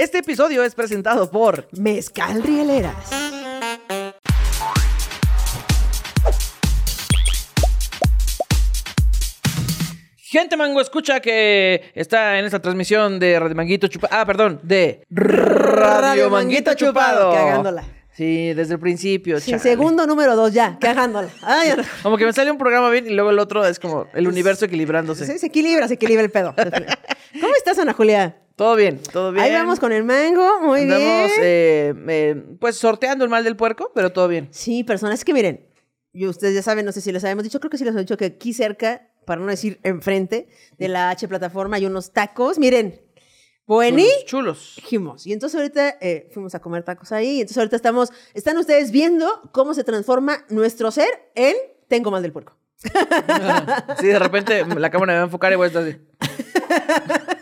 Este episodio es presentado por Mezcal Rieleras. Gente Mango Escucha que está en esta transmisión de Radio Manguito Chupado. Ah, perdón, de Radio Manguito Chupado. Cagándola. Sí, desde el principio. Sí, chale. segundo número dos, ya, cagándola. Ay, no. Como que me sale un programa bien y luego el otro es como el universo equilibrándose. Sí, se equilibra, se equilibra el pedo. ¿Cómo estás, Ana Julia? Todo bien, todo bien. Ahí vamos con el mango, muy Andamos, bien. eh, eh, pues sorteando el mal del puerco, pero todo bien. Sí, personas, que miren, y ustedes ya saben, no sé si les habíamos dicho, creo que sí les he dicho que aquí cerca, para no decir enfrente de la H plataforma, hay unos tacos, miren, buenísimos. Chulos. Y entonces ahorita eh, fuimos a comer tacos ahí, y entonces ahorita estamos, están ustedes viendo cómo se transforma nuestro ser en tengo mal del puerco. Sí, de repente la cámara me va a enfocar y voy a estar así.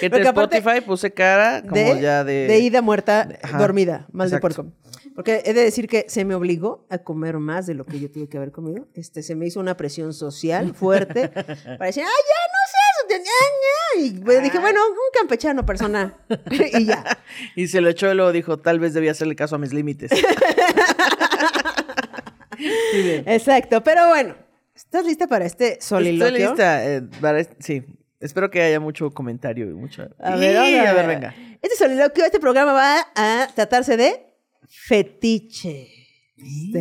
Porque aparte- Spotify puse cara como de, ya de... de ida muerta, Ajá, dormida, mal de puerco. Porque he de decir que se me obligó a comer más de lo que yo tuve que haber comido. Este, se me hizo una presión social fuerte para decir, ¡ay, ya no sé eso! te- ña, ña". Y pues, dije, bueno, un campechano persona. y ya. Y se lo echó y luego dijo, tal vez debía hacerle caso a mis límites. Exacto. Pero bueno, ¿estás lista para este soliloquio? Estoy lista. eh, para este- sí, espero que haya mucho comentario y mucho... A ver, a venga. Este soliloquio, este programa va a tratarse de fetiche. Y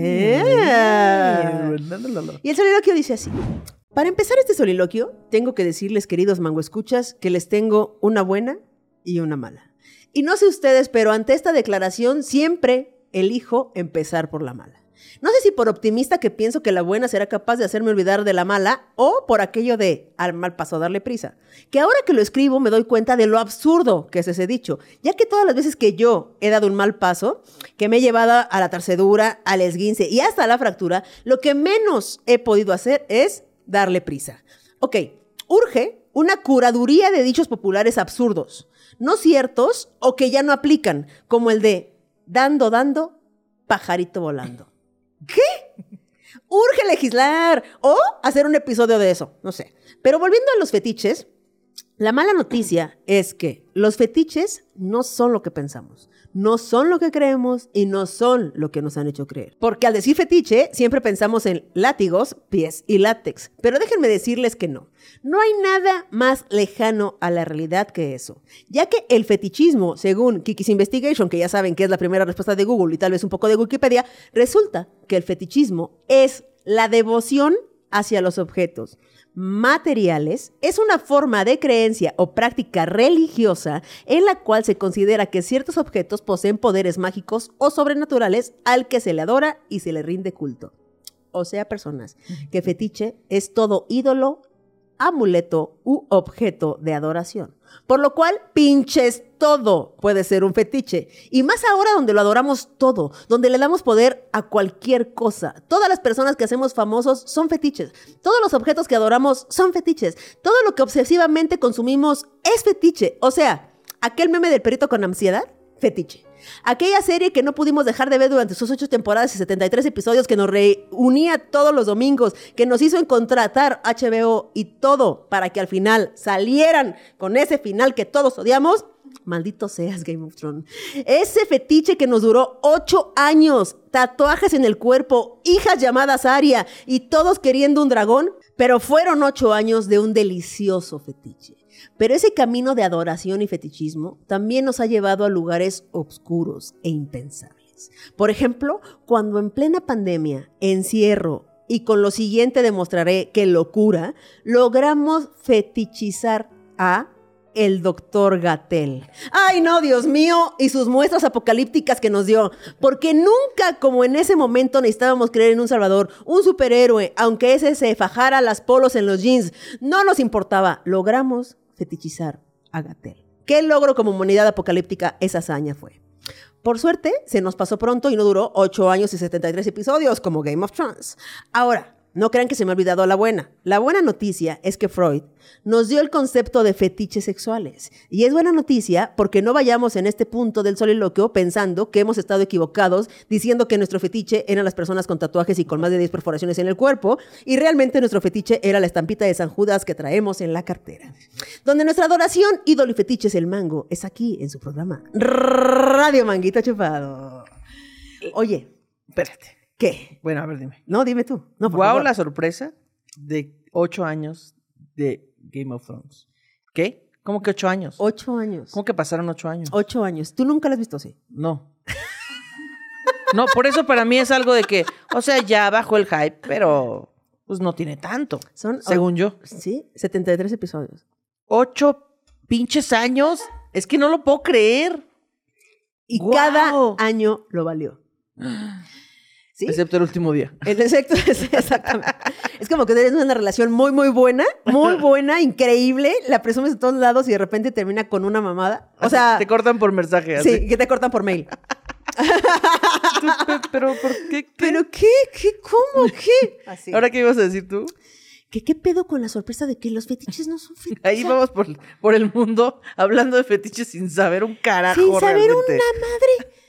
el soliloquio dice así. Para empezar este soliloquio, tengo que decirles, queridos mango escuchas, que les tengo una buena y una mala. Y no sé ustedes, pero ante esta declaración siempre elijo empezar por la mala. No sé si por optimista que pienso que la buena será capaz de hacerme olvidar de la mala o por aquello de al mal paso darle prisa. Que ahora que lo escribo me doy cuenta de lo absurdo que es ese dicho, ya que todas las veces que yo he dado un mal paso, que me he llevado a la torcedura, al esguince y hasta a la fractura, lo que menos he podido hacer es darle prisa. Ok, urge una curaduría de dichos populares absurdos, no ciertos o que ya no aplican, como el de dando, dando, pajarito volando. ¿Qué? Urge legislar o hacer un episodio de eso, no sé. Pero volviendo a los fetiches, la mala noticia es que los fetiches no son lo que pensamos, no son lo que creemos y no son lo que nos han hecho creer. Porque al decir fetiche, siempre pensamos en látigos, pies y látex. Pero déjenme decirles que no. No hay nada más lejano a la realidad que eso. Ya que el fetichismo, según Kiki's Investigation, que ya saben que es la primera respuesta de Google y tal vez un poco de Wikipedia, resulta que el fetichismo es la devoción hacia los objetos materiales es una forma de creencia o práctica religiosa en la cual se considera que ciertos objetos poseen poderes mágicos o sobrenaturales al que se le adora y se le rinde culto. O sea, personas, que fetiche es todo ídolo, amuleto u objeto de adoración. Por lo cual, pinches todo puede ser un fetiche. Y más ahora donde lo adoramos todo, donde le damos poder a cualquier cosa. Todas las personas que hacemos famosos son fetiches. Todos los objetos que adoramos son fetiches. Todo lo que obsesivamente consumimos es fetiche. O sea, aquel meme del perrito con ansiedad, fetiche. Aquella serie que no pudimos dejar de ver durante sus ocho temporadas y 73 episodios que nos reunía todos los domingos, que nos hizo encontratar HBO y todo para que al final salieran con ese final que todos odiamos. Maldito seas Game of Thrones. Ese fetiche que nos duró ocho años, tatuajes en el cuerpo, hijas llamadas Aria y todos queriendo un dragón, pero fueron ocho años de un delicioso fetiche. Pero ese camino de adoración y fetichismo también nos ha llevado a lugares oscuros e impensables. Por ejemplo, cuando en plena pandemia, encierro y con lo siguiente demostraré que locura, logramos fetichizar a el doctor Gatel. Ay, no, Dios mío, y sus muestras apocalípticas que nos dio. Porque nunca, como en ese momento, necesitábamos creer en un salvador, un superhéroe, aunque ese se fajara las polos en los jeans. No nos importaba. Logramos fetichizar a Gatel. ¿Qué logro como humanidad apocalíptica esa hazaña fue? Por suerte, se nos pasó pronto y no duró 8 años y 73 episodios como Game of Thrones. Ahora, No crean que se me ha olvidado la buena. La buena noticia es que Freud nos dio el concepto de fetiches sexuales. Y es buena noticia porque no vayamos en este punto del soliloquio pensando que hemos estado equivocados diciendo que nuestro fetiche eran las personas con tatuajes y con más de 10 perforaciones en el cuerpo y realmente nuestro fetiche era la estampita de San Judas que traemos en la cartera. Donde nuestra adoración, ídolo y fetiche es el mango, es aquí en su programa Radio Manguito Chupado. Oye, Espérate. ¿Qué? Bueno, a ver, dime. No, dime tú. No, por favor. la sorpresa de ocho años de Game of Thrones. ¿Qué? ¿Cómo que ocho años? Ocho años. ¿Cómo que pasaron ocho años? Ocho años. ¿Tú nunca lo has visto así? No. No, por eso para mí es algo de que, o sea, ya bajó el hype, pero pues no tiene tanto. Son Según yo. Sí, 73 episodios. Ocho pinches años. Es que no lo puedo creer. Y cada año lo valió. ¿Sí? Excepto el último día. El es, exactamente. Es como que tienes una relación muy, muy buena, muy buena, increíble, la presumes de todos lados y de repente termina con una mamada. O sea, Te cortan por mensaje. así. sí, que te cortan por mail. Pero, ¿por qué? qué? ¿Pero qué? ¿Qué? ¿Cómo? ¿Qué? Así. ¿Ahora qué ibas a decir tú? ¿Qué, ¿Qué pedo con la sorpresa de que los fetiches no son fetiches? Ahí vamos por, por el mundo hablando de fetiches sin saber un carajo. Sin saber realmente.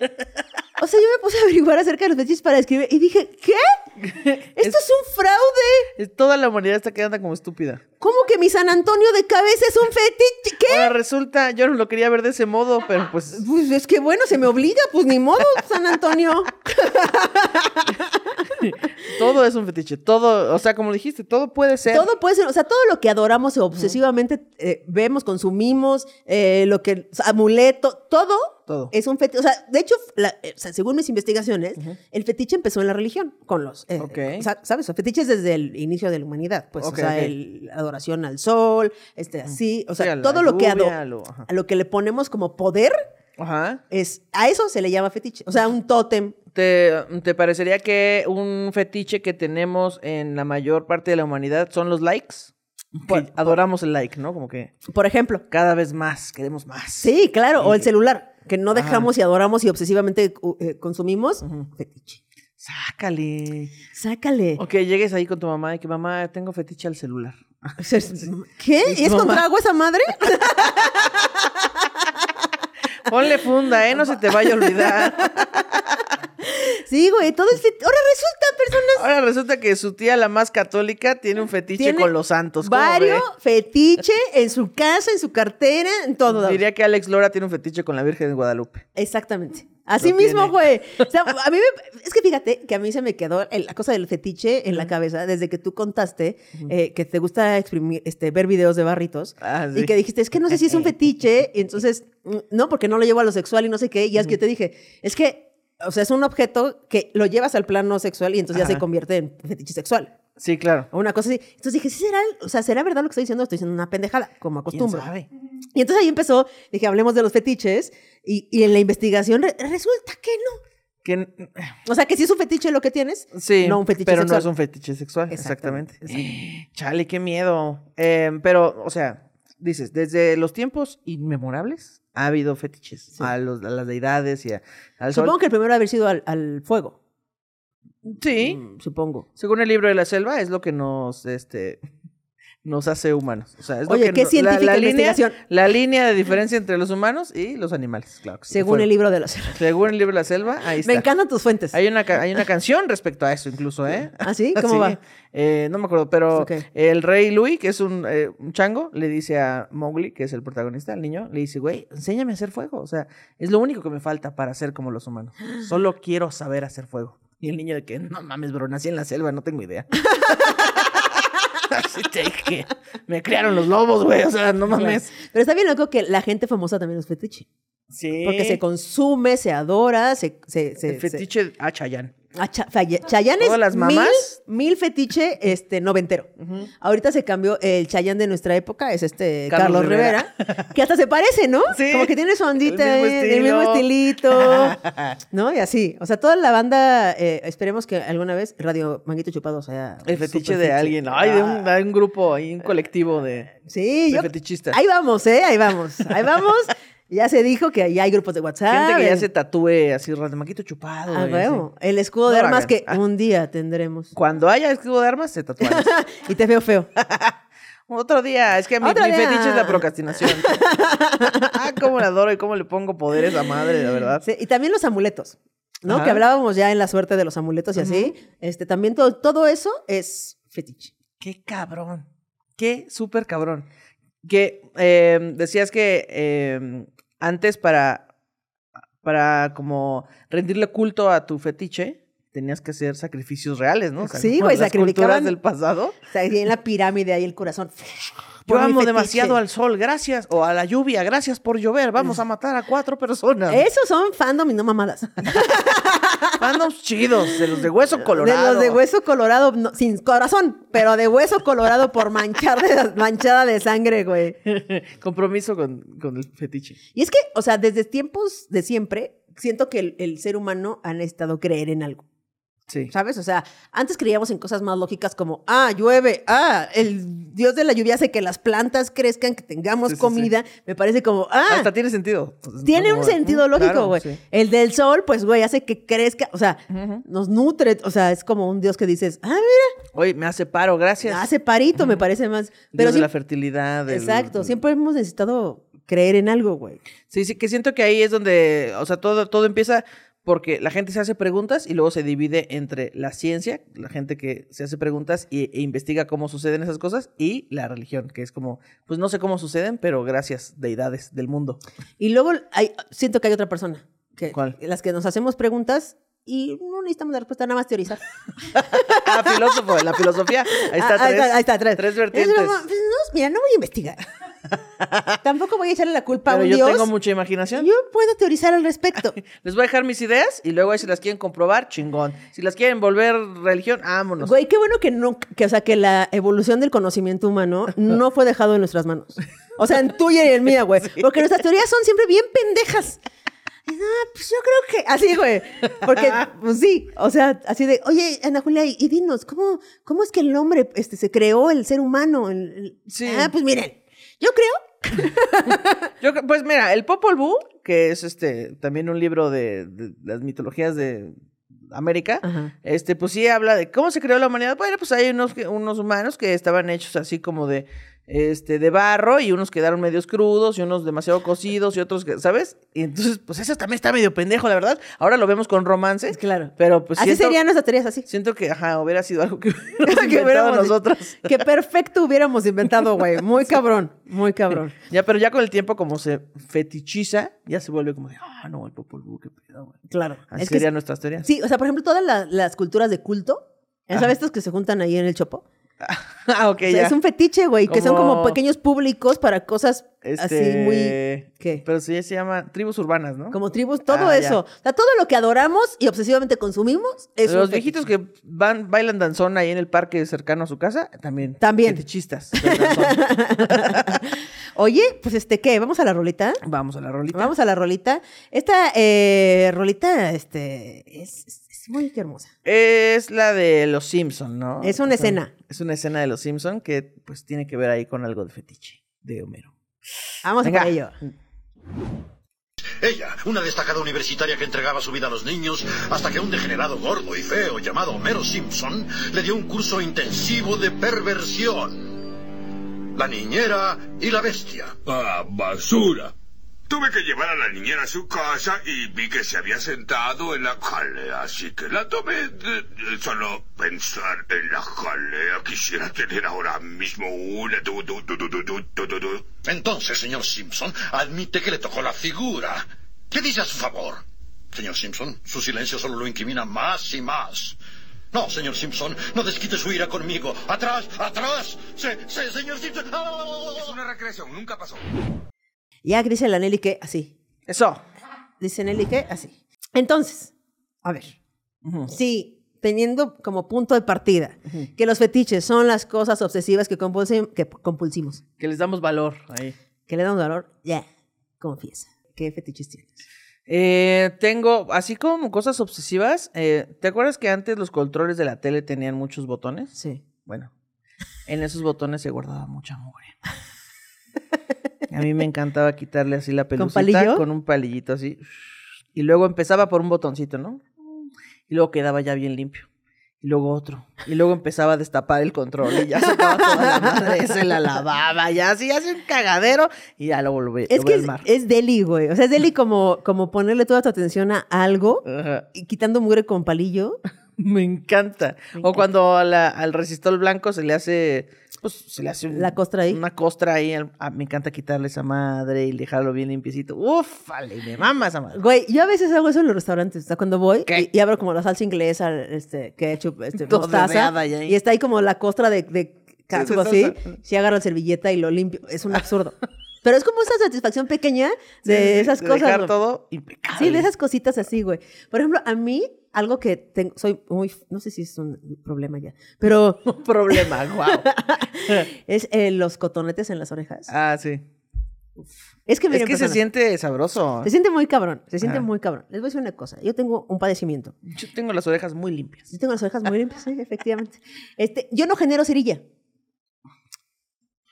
una madre. O sea, yo me puse a averiguar acerca de los fetiches para escribir y dije, ¿qué? Esto es un fraude. Es- Toda la humanidad está quedando como estúpida. ¿Cómo que mi San Antonio de cabeza es un fetiche? ¿Qué? Ahora resulta, yo no lo quería ver de ese modo, pero pues Pues es que bueno, se me obliga, pues ni modo, San Antonio. todo es un fetiche. Todo, o sea, como dijiste, todo puede ser. Todo puede ser, o sea, todo lo que adoramos obsesivamente eh, vemos, consumimos, eh, lo que, amuleto, todo, Todo. es un fetiche. O sea, de hecho, la- eh, o sea, según mis investigaciones, el fetiche empezó en la religión, con los, eh, Ok. o sea, ¿sabes? O fetiches desde el inicio de la humanidad, pues, o sea, el- la adoración al sol, este, así, o sea, a todo lo que lluvia, lo- a lo que le ponemos como poder, Ajá. es, a eso se le llama fetiche, o sea, un tótem. ¿Te, te parecería que un fetiche que tenemos en la mayor parte de la humanidad son los likes? Por- adoramos el like, ¿no? Como que Por ejemplo, cada vez más, queremos más. Sí, claro, o el celular, que no dejamos y adoramos y obsesivamente eh, consumimos. Fetiche. Sácale. Sácale. O que llegues ahí con tu mamá y que mamá, tengo fetiche al celular. ¿Qué? Es ¿Y es mamá. contra agua esa madre? Ponle funda, ¿eh? No se te vaya a olvidar. Sí, güey, todo es fet- Ahora resulta, personas. Ahora resulta que su tía, la más católica, tiene un fetiche Tiene con los santos. ¿Cómo Varios fetiche en su casa, en su cartera, en todo. Diría que Alex Lora tiene un fetiche con la Virgen de Guadalupe. Exactamente. Así Lo mismo, güey. O sea, a mí me- es que fíjate que a mí se me quedó el- la cosa del fetiche en la cabeza desde que tú contaste eh, que te gusta exprimir, este, ver videos de barritos Ah, y que dijiste, es que no sé si es un fetiche, y entonces, mm, no, porque no lo llevo a lo sexual y no sé qué, y es que yo te dije, es que, o sea, es un objeto que lo llevas al plano sexual y entonces ya se convierte en fetiche sexual. Sí, claro. O una cosa así. Entonces dije, ¿sí será, o sea, ¿será verdad lo que estoy diciendo? Estoy diciendo una pendejada, como ¿Quién acostumbro. sabe? Y entonces ahí empezó, dije, hablemos de los fetiches, y, y en la investigación re- resulta que no. Que- O sea, que si es un fetiche lo que tienes, Sí, no un fetiche pero sexual. no es un fetiche sexual, exactamente. Exactamente, Chale, qué miedo. Eh, pero, o sea, dices, desde los tiempos inmemorables ha habido fetiches a, los, a las deidades y a- al sol. Supongo que el primero haber sido al, al fuego. Sí, Mm, supongo. según el libro de la selva es lo que nos, este, nos hace humanos. O sea, es lo Oye, que qué no- científica línea, investigación. la línea de diferencia entre los humanos y los animales, claro. que Según fue- el libro de los... Según el libro de la selva, ahí está. Me encantan tus fuentes. Hay una, hay una canción respecto a eso, incluso, ¿eh? ¿Ah, sí? ¿Cómo va? Eh, no me acuerdo, pero el rey Louis, que es un, eh, un chango, le dice a Mowgli, que es el protagonista, el niño, le dice, güey, enséñame a hacer fuego. O sea, es lo único que me falta para ser como los humanos. Solo quiero saber hacer fuego. Y el niño de que, no mames, bro, nací en la selva, no tengo idea. Así te dije, me criaron los lobos, güey, o sea, no mames. Pero está bien loco que la gente famosa también es fetiche. Sí. Porque se consume, se adora, se... se, se- el fetiche a Chayanne. Ah, Cha- Faye- Chayanne es Todas las mamás. Mil, mil fetiche este, noventero. Ahorita se cambió el Chayanne de nuestra época, es este Carlos Carlos, Rivera. que hasta se parece, ¿no? Sí. Como que tiene su ondita, El mismo eh, del mismo estilito, ¿no? Y así. O sea, toda la banda, eh, esperemos que alguna vez Radio Manguito Chupado sea... El fetiche de alguien. Ay, de un, Ah, de un grupo, ahí, un colectivo de, Sí, de yo... fetichistas. Ahí vamos, ¿eh? Ahí vamos. Ahí vamos. Ya se dijo que ya hay grupos de WhatsApp. Gente que ya se tatúe así, maquito chupado. Ah, así. El escudo de No armas que Ah. un día tendremos. Cuando haya escudo de armas, se tatúan. y te veo feo. Otro día, es que mi, mi fetiche es la procrastinación. ah, cómo la adoro y cómo le pongo poderes a madre, de verdad. Sí, y también los amuletos, ¿no? Ajá. Que hablábamos ya en la suerte de los amuletos y así. Este, también todo, todo eso es fetiche. Qué cabrón. Qué súper cabrón. Que eh, decías que eh, antes para, para como rendirle culto a tu fetiche, tenías que hacer sacrificios reales, ¿no? O sea, Sí, güey, sacrificaban- del pasado. O sea, ahí en la pirámide ahí el corazón. Yo amo demasiado al sol, gracias. O a la lluvia, gracias por llover. Vamos a matar a cuatro personas. Esos son fandom y no mamadas. Fandoms chidos, de los de hueso colorado. De los de hueso colorado, no, sin corazón, pero de hueso colorado por manchar de, manchada de sangre, güey. Compromiso con, con el fetiche. Y es que, o sea, desde tiempos de siempre, siento que el, el ser humano ha necesitado creer en algo. Sí. ¿Sabes? O sea, antes creíamos en cosas más lógicas como, ah, llueve, ah, el dios de la lluvia hace que las plantas crezcan, que tengamos Sí, sí, comida. Me parece como, ah, Hasta tiene sentido. tiene Como un sentido mm, lógico, claro, güey. sí. El del sol, pues, güey, hace que crezca, o sea, nos nutre, o sea, es como un dios que dices, ah, mira, Oye, me hace paro, gracias. hace parito, me parece más. Dios Pero de la fertilidad. del- exacto, siempre hemos necesitado creer en algo, güey. Sí, sí, que siento que ahí es donde, o sea, todo, todo empieza porque la gente se hace preguntas y luego se divide entre la ciencia, la gente que se hace preguntas e investiga cómo suceden esas cosas, y la religión, que es como, pues no sé cómo suceden, pero gracias, deidades del mundo. Y luego hay, siento que hay otra persona. Que, ¿Cuál? Las que nos hacemos preguntas y no necesitamos la respuesta, nada más teorizar. Ah, filósofo, la filosofía. Ahí está, Ah, ahí tres, está, ahí está, tres. tres Es vertientes. pues, no, mira, no voy a investigar. Tampoco voy a echarle la culpa a Pero un yo dios. tengo mucha imaginación. Yo puedo teorizar al respecto. Les voy a dejar mis ideas y luego ahí si las quieren comprobar, chingón. Si las quieren volver religión, vámonos. Güey, qué bueno que no, que, o sea, que la evolución del conocimiento humano no fue dejado en nuestras manos. O sea, en tuya y en mía, güey. Porque nuestras teorías son siempre bien pendejas. Ah, pues yo creo que. Así, güey. Porque, pues sí. O sea, así de, oye, Ana Julia, y, y dinos, ¿cómo, ¿cómo es que el hombre este, se creó el ser humano? El- el- Sí. Ah, pues miren, yo creo. Yo, pues mira, el Popol Vuh, que es este también un libro de, de las mitologías de América, Ajá. este, pues sí habla de cómo se creó la humanidad. Bueno, pues hay unos, unos humanos que estaban hechos así como de, este, de barro y unos quedaron medios crudos y unos demasiado cocidos y otros, que, ¿sabes? Y entonces, pues eso también está medio pendejo, la verdad. Ahora lo vemos con romance. Claro. Pero pues así siento, serían nuestras teorías, así. siento que, ajá, hubiera sido algo que hubiéramos Que inventado hubiéramos- nosotros. Que perfecto hubiéramos inventado, güey. Muy cabrón, muy cabrón. Ya, pero ya con el tiempo, como se fetichiza, ya se vuelve como de, ah, no, el Popol Vuh, qué pedo, güey. Claro. Así Es que serían nuestras teorías. Sí, o sea, por ejemplo, todas la- las culturas de culto, ¿ya Ajá. ¿sabes estos que se juntan ahí en el Chopo? ah, ok, O sea, ya. es un fetiche, güey, que son como pequeños públicos para cosas así Este, muy... ¿Qué? Pero sí se llama tribus urbanas, ¿no? Como tribus, todo Ah, ya. eso. O sea, todo lo que adoramos y obsesivamente consumimos es Los viejitos que van, bailan danzón ahí en el parque cercano a su casa, también. También. Fetichistas. Oye, pues este, ¿qué? ¿Vamos a la rolita? Vamos a la rolita. Vamos a la rolita. Esta eh, rolita, este, es, es- muy hermosa. Es la de los Simpson, ¿no? Es una O sea, escena. Es una escena de los Simpson que pues tiene que ver ahí con algo de fetiche de Homero. Vamos Venga. a ello. Ella, una destacada universitaria que entregaba su vida a los niños, hasta que un degenerado gordo y feo llamado Homero Simpson le dio un curso intensivo de perversión. La niñera y la bestia. Ah, basura. Tuve que llevar a la niñera a su casa y vi que se había sentado en la jalea, así que la tomé. De... Solo pensar en la jalea quisiera tener ahora mismo una. Entonces, señor Simpson, admite que le tocó la figura. ¿Qué dice a su favor? Señor Simpson, su silencio solo lo incrimina más y más. No, señor Simpson, no desquite su ira conmigo. ¡Atrás! ¡Atrás! ¡Se, se señor Simpson! ¡Oh! Es una recreación, nunca pasó. Ya dice la Nelly que así. Eso. Dice Nelly que así. Entonces, a ver. Ujú. Sí, teniendo como punto de partida que los fetiches son las cosas obsesivas que, compulsi- que compulsimos, Que les damos valor ahí. que le damos valor, ya, confiesa. ¿Qué fetiches tienes? Eh, tengo, así como cosas obsesivas, eh, ¿te acuerdas que antes los controles de la tele tenían muchos botones? Sí. Bueno, en esos botones se guardaba mucha mugre. A mí me encantaba quitarle así la pelucita con un palillito así. Y luego empezaba por un botoncito, ¿no? Y luego quedaba ya bien limpio. Y luego otro. Y luego empezaba a destapar el control y ya sacaba toda la madre, se la lavaba, ya así hace un cagadero y ya lo volví, Es lo que es, mar. es deli, güey. O sea, es deli como, como ponerle toda tu atención a algo Ajá. y quitando mugre con palillo. Me encanta. Me O cuando a la- al resistor blanco se le hace, pues se le hace un- La costra ahí. Una costra ahí. ah, me encanta quitarle esa madre y dejarlo bien limpiecito. Uf, vale, me mama esa madre. Güey, yo a veces hago eso en los restaurantes. O sea, cuando voy y, y abro como la salsa inglesa, este, ketchup, este, Todo mostaza. ya. Y está ahí como la costra de, de de así. Si agarro la servilleta y lo limpio. Es un absurdo. Pero es como esa satisfacción pequeña de Sí, esas de cosas. Dejar güey. todo impecable. Sí, de esas cositas así, güey. Por ejemplo, a mí, algo que tengo, soy muy, no sé si es un problema ya, pero Un problema, wow. es eh, los cotonetes en las orejas. ah, sí. es que, Es que se siente sabroso. se siente muy cabrón, se siente Ajá. muy cabrón. Les voy a decir una cosa, yo tengo un padecimiento. Yo tengo las orejas muy limpias. Yo tengo las orejas muy limpias, sí, efectivamente. Este, yo no genero cerilla.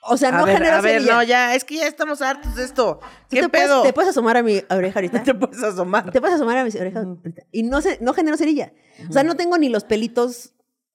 O sea, a no ver, genero a ver, no, ya, es que ya estamos hartos de esto. ¿Tú ¿Qué te, puedes, pedo? te puedes asomar a mi oreja ahorita? te puedes asomar. Te puedes asomar a mis orejas ahorita. Y no, se, no genero cerilla. O sea, no tengo ni los pelitos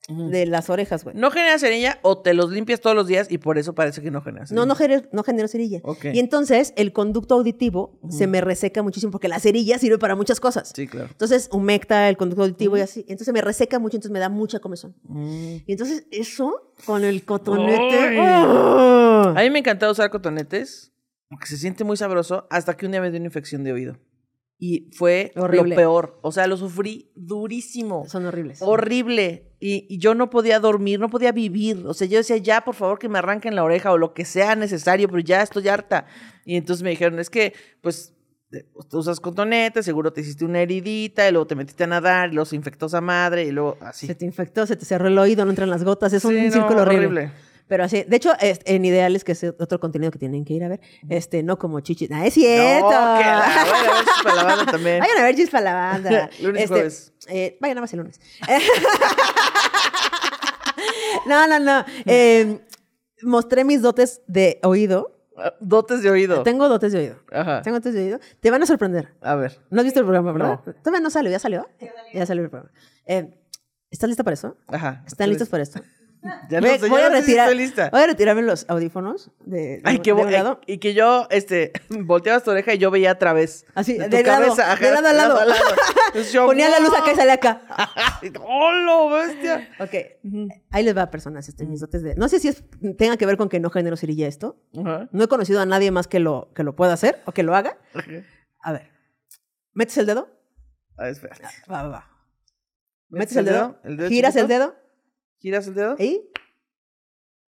de las orejas, güey. ¿No generas cerilla o te los limpias todos los días y por eso parece que no generas No, no genero, no genero cerilla. Ok. Y entonces el conducto auditivo se me reseca muchísimo porque la cerilla sirve para muchas cosas. Sí, claro. Entonces humecta el conducto auditivo y así. Entonces me reseca mucho, entonces me da mucha comezón. Mm. Y entonces eso con el cotonete. Ay. ¡oh! A mí me encantaba usar cotonetes porque se siente muy sabroso hasta que un día me dio una infección de oído. Y fue Horrible. lo peor. O sea, lo sufrí durísimo. Son horribles. Horrible. Y, y yo no podía dormir, no podía vivir. O sea, yo decía, ya, por favor, que me arranquen la oreja o lo que sea necesario, pero ya estoy harta. Y entonces me dijeron, es que, pues, eh, tú usas cotonetes, seguro te hiciste una heridita, y luego te metiste a nadar, y luego se infectó esa madre, y luego así. Se te infectó, se te cerró el oído, no entran las gotas. Es un no, círculo horrible. horrible. Pero así, de hecho, es- en Ideales, que es otro contenido que tienen que ir a ver, este, no como chichis. ¡Ah, es cierto! No, que la- bueno, eso es para la banda también. Vayan a ver Chis para la banda. Lunes y Este, jueves. eh, vayan nada más el lunes. no, no, no. Eh, mostré mis dotes de oído. Ah, Dotes de oído. Tengo dotes de oído. Ajá. Tengo dotes de oído. Te van a sorprender. A ver. ¿No has visto el programa, verdad? Todavía no salió. ¿Ya salió? Ya salió el programa. Eh, ¿Estás lista para eso? Ajá. ¿Están listos para esto? Ya no voy a si retirar, voy a retirarme los audífonos de, de- Ay, qué de un lado. Y que yo, este, volteabas tu oreja y yo veía a través. Así, de de tu lado, cabeza, ajá, de lado a lado. Entonces yo, Ponía la luz acá y salía acá. ¡Hola, bestia! Ok, ahí les va, personas, este, mis dotes de... No sé si es, tenga que ver con que no genero cerilla esto. No he conocido a nadie más que lo, que lo pueda hacer o que lo haga. A ver, ¿metes el dedo? A ver, espérate. Va, va, va. ¿Metes el dedo? ¿El dedo ¿Giras el dedo? ¿Giras el dedo? ¿Y?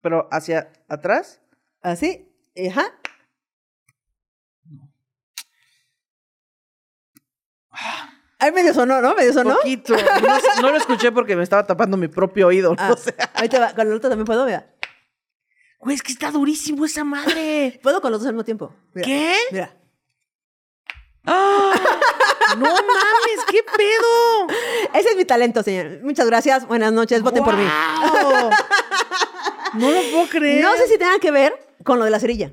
Pero hacia atrás. Así. Ajá. Ay, medio sonó, ¿no? Medio sonó. Poquito. No, no lo escuché porque me estaba tapando mi propio oído. Ah, No sé. ahí te va. Con el otro también puedo, mira. Güey, es que está durísimo esa madre. Puedo con los dos al mismo tiempo. Mira, ¿Qué? Mira. ¡Ah! ¡No mames! ¿Qué pedo? Ese es mi talento, señor. Muchas gracias. Buenas noches. Voten por mí. No lo puedo creer. No sé si tenga que ver con lo de la cerilla.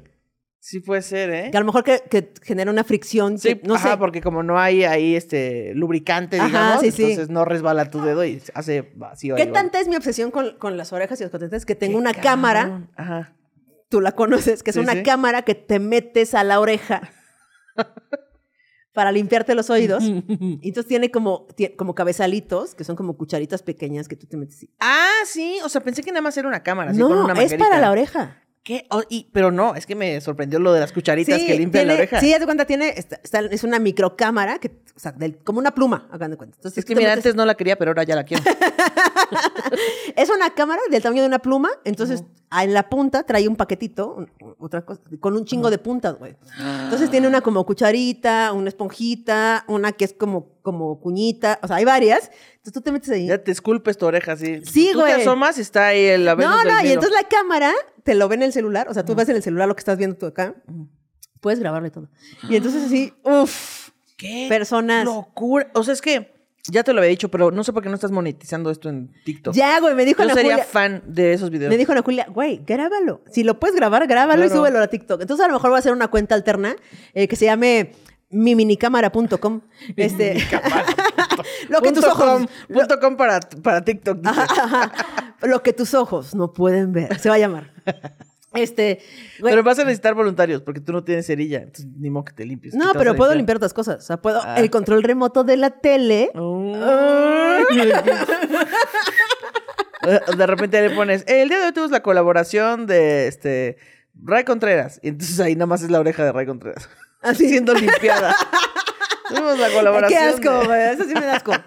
Sí puede ser, ¿eh? Que a lo mejor que, que genera una fricción. Sí, que- no ajá, sé. porque como no hay ahí este lubricante, Ajá, digamos, sí, sí. entonces no resbala tu dedo y hace vacío. ¿Qué ahí, tanta es mi obsesión con, con las orejas y los contentes? Que tengo Qué una cabrón. cámara, Ajá. tú la conoces, que es Sí, una sí. cámara que te metes a la oreja para limpiarte los oídos. Y entonces tiene como, como cabezalitos, que son como cucharitas pequeñas que tú te metes. así. Ah, sí, o sea, pensé que nada más era una cámara, así con No, una es para la oreja. ¿Qué? Oh, y- pero no, es que me sorprendió lo de las cucharitas que limpian tiene, la oreja. Sí, haz de cuenta, tiene, está- está- es una microcámara, que, o sea, del- como una pluma, hagan de cuenta. Entonces, es que mira, metes- antes no la quería, pero ahora ya la quiero. Es una cámara del tamaño de una pluma, entonces ah, en la punta trae un paquetito, otra cosa, con un chingo de puntas, güey. Entonces tiene una como cucharita, una esponjita, una que es como, como cuñita, o sea, hay varias. Entonces tú te metes ahí. ya te esculpes tu oreja así. Sí, Tú güey. te asomas y está ahí el la No, del no, y entonces la cámara te lo ve en el celular, o sea, tú ves en el celular lo que estás viendo tú acá. Puedes grabarle todo. Y entonces así, uff, ¿Qué? personas. Locura. O sea, es que Ya te lo había dicho, pero no sé por qué no estás monetizando esto en TikTok. Ya, güey, me dijo Yo Ana sería Julia. fan de esos videos. Me dijo Ana Julia, güey, grábalo. Si lo puedes grabar, grábalo y súbelo a TikTok. Entonces a lo mejor voy a hacer una cuenta alterna eh, que se llame miminicámara.com. Este, lo que tus ojos, com, punto com para, para TikTok. dice. lo que tus ojos no pueden ver. Se va a llamar. Este, Pero vas a necesitar voluntarios porque tú no tienes cerilla. Entonces, ni modo que te limpies. ¿Qué no, te pero puedo limpiar otras cosas. O sea, puedo Ah. el control remoto de la tele. De repente le pones, el día de hoy tuvimos la colaboración de este Ray Contreras. Y entonces ahí nada más es la oreja de Ray Contreras. Así siendo limpiada. Tuvimos la colaboración. Qué asco, de güey. Eso sí me da asco.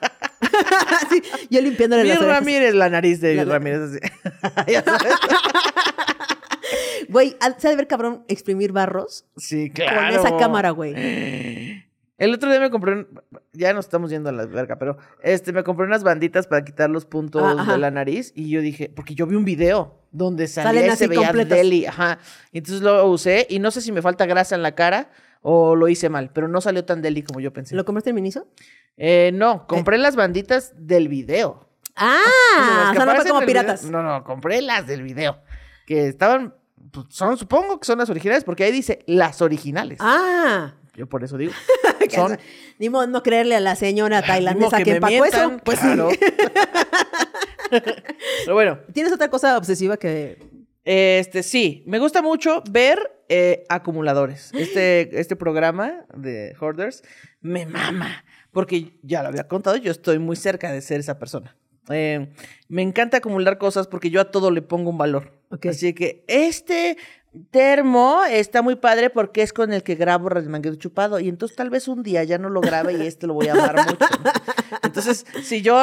Sí, yo limpiándole las Mir orejas. Ramírez, la nariz de La- Ramírez así. Ya sabes. Güey, al- ¿sabe ver cabrón exprimir barros? Sí, Con claro. esa cámara, güey. El otro día me compré, un- ya nos estamos yendo a la verga, pero este, me compré unas banditas para quitar los puntos Ah, de la nariz y yo dije, porque yo vi un video donde salía Salen y se veía deli, ajá. Y entonces lo usé y no sé si me falta grasa en la cara o lo hice mal, pero no salió tan deli como yo pensé. ¿Lo compraste en Miniso? Eh, no, compré las banditas del video. Ah, Las o sea, no como video. piratas. No, no, compré las del video. Que estaban, pues, son, supongo que son las originales, porque ahí dice las originales. Ah. Yo por eso digo. Son Ni modo no creerle a la señora tailandesa que, empacó mientan, eso. Pues sí. claro. Pero bueno, ¿Tienes otra cosa obsesiva que. este sí, me gusta mucho ver eh, acumuladores. Este, este programa de Hoarders me mama, porque ya lo había contado, yo estoy muy cerca de ser esa persona. Eh, me encanta acumular cosas porque yo a todo le pongo un valor. Así que este termo está muy padre porque es con el que grabo Manguero Chupado y entonces tal vez un día ya no lo grabe y este lo voy a amar mucho. Entonces, si yo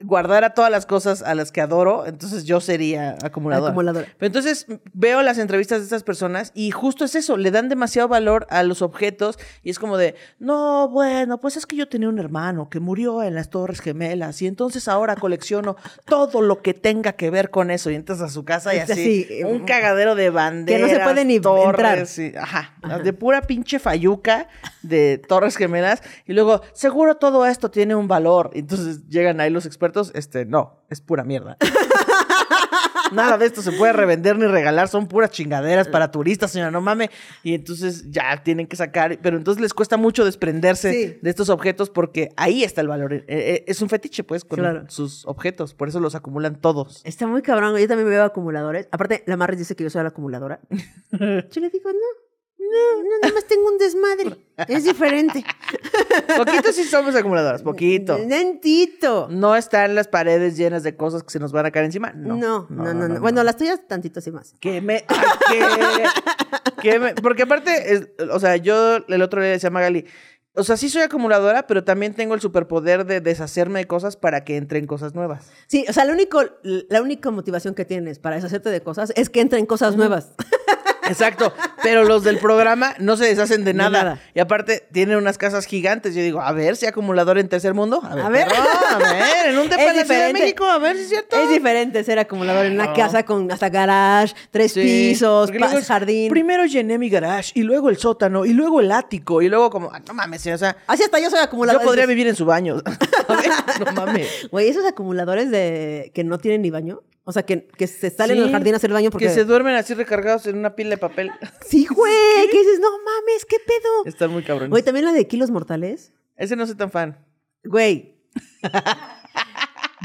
guardara todas las cosas a las que adoro, entonces yo sería acumuladora. Acumuladora. Pero entonces veo las entrevistas de estas personas y justo es eso, le dan demasiado valor a los objetos y es como de, no, bueno, pues es que yo tenía un hermano que murió en las Torres Gemelas y entonces ahora colecciono todo lo que tenga que ver con eso y entras a su casa y Es así, así, un cagadero de banderas. se puede ni torres, entrar. ajá, de pura pinche fayuca de Torres Gemelas y luego, seguro todo esto tiene un valor. Entonces llegan ahí los expertos, este, no, es pura mierda. Nada de esto se puede revender ni regalar, son puras chingaderas para turistas, señora, no mames. Y entonces ya tienen que sacar, pero entonces les cuesta mucho desprenderse Sí. de estos objetos porque ahí está el valor. Eh, eh, es un fetiche, pues, con Claro. sus objetos, por eso los acumulan todos. Está muy cabrón. Yo también veo acumuladores. Aparte, la Marris dice que yo soy la acumuladora. Yo le digo, no. No, no, nada más tengo un desmadre. Es diferente. Poquito sí somos acumuladoras, poquito. Lentito. No están las paredes llenas de cosas que se nos van a caer encima. No, No, no, no, no. Bueno, las tuyas tantito así más. Que me. que- que me- porque aparte, es- o sea, yo el otro día le decía a Magali. O sea, sí soy acumuladora, pero también tengo el superpoder de deshacerme de cosas para que entren cosas nuevas. Sí, o sea, lo único, la única motivación que tienes para deshacerte de cosas es que entren cosas nuevas. Exacto. Pero los del programa no se deshacen de nada. nada. Y aparte, tienen unas casas gigantes. Yo digo, a ver si acumulador en tercer mundo. A ver, A ver. perro, a ver, en un depa Es en la Ciudad de. México, a ver si es cierto. Es diferente ser acumulador en una No. casa con hasta garage, tres Sí, pisos, porque pa- luego es, jardín. Primero llené mi garage, y luego el sótano, y luego el ático, y luego como, no mames, o sea, Así hasta yo soy acumulador. yo podría vivir en su baño. No mames. Güey, esos acumuladores de que no tienen ni baño. O sea, que, que se salen Sí, al jardín a hacer baño porque... Que se duermen así recargados en una pila de papel. Sí, güey. Que dices, no mames, ¿qué pedo? Están muy cabrones. Güey, también la de kilos mortales. Ese no soy tan fan. Güey.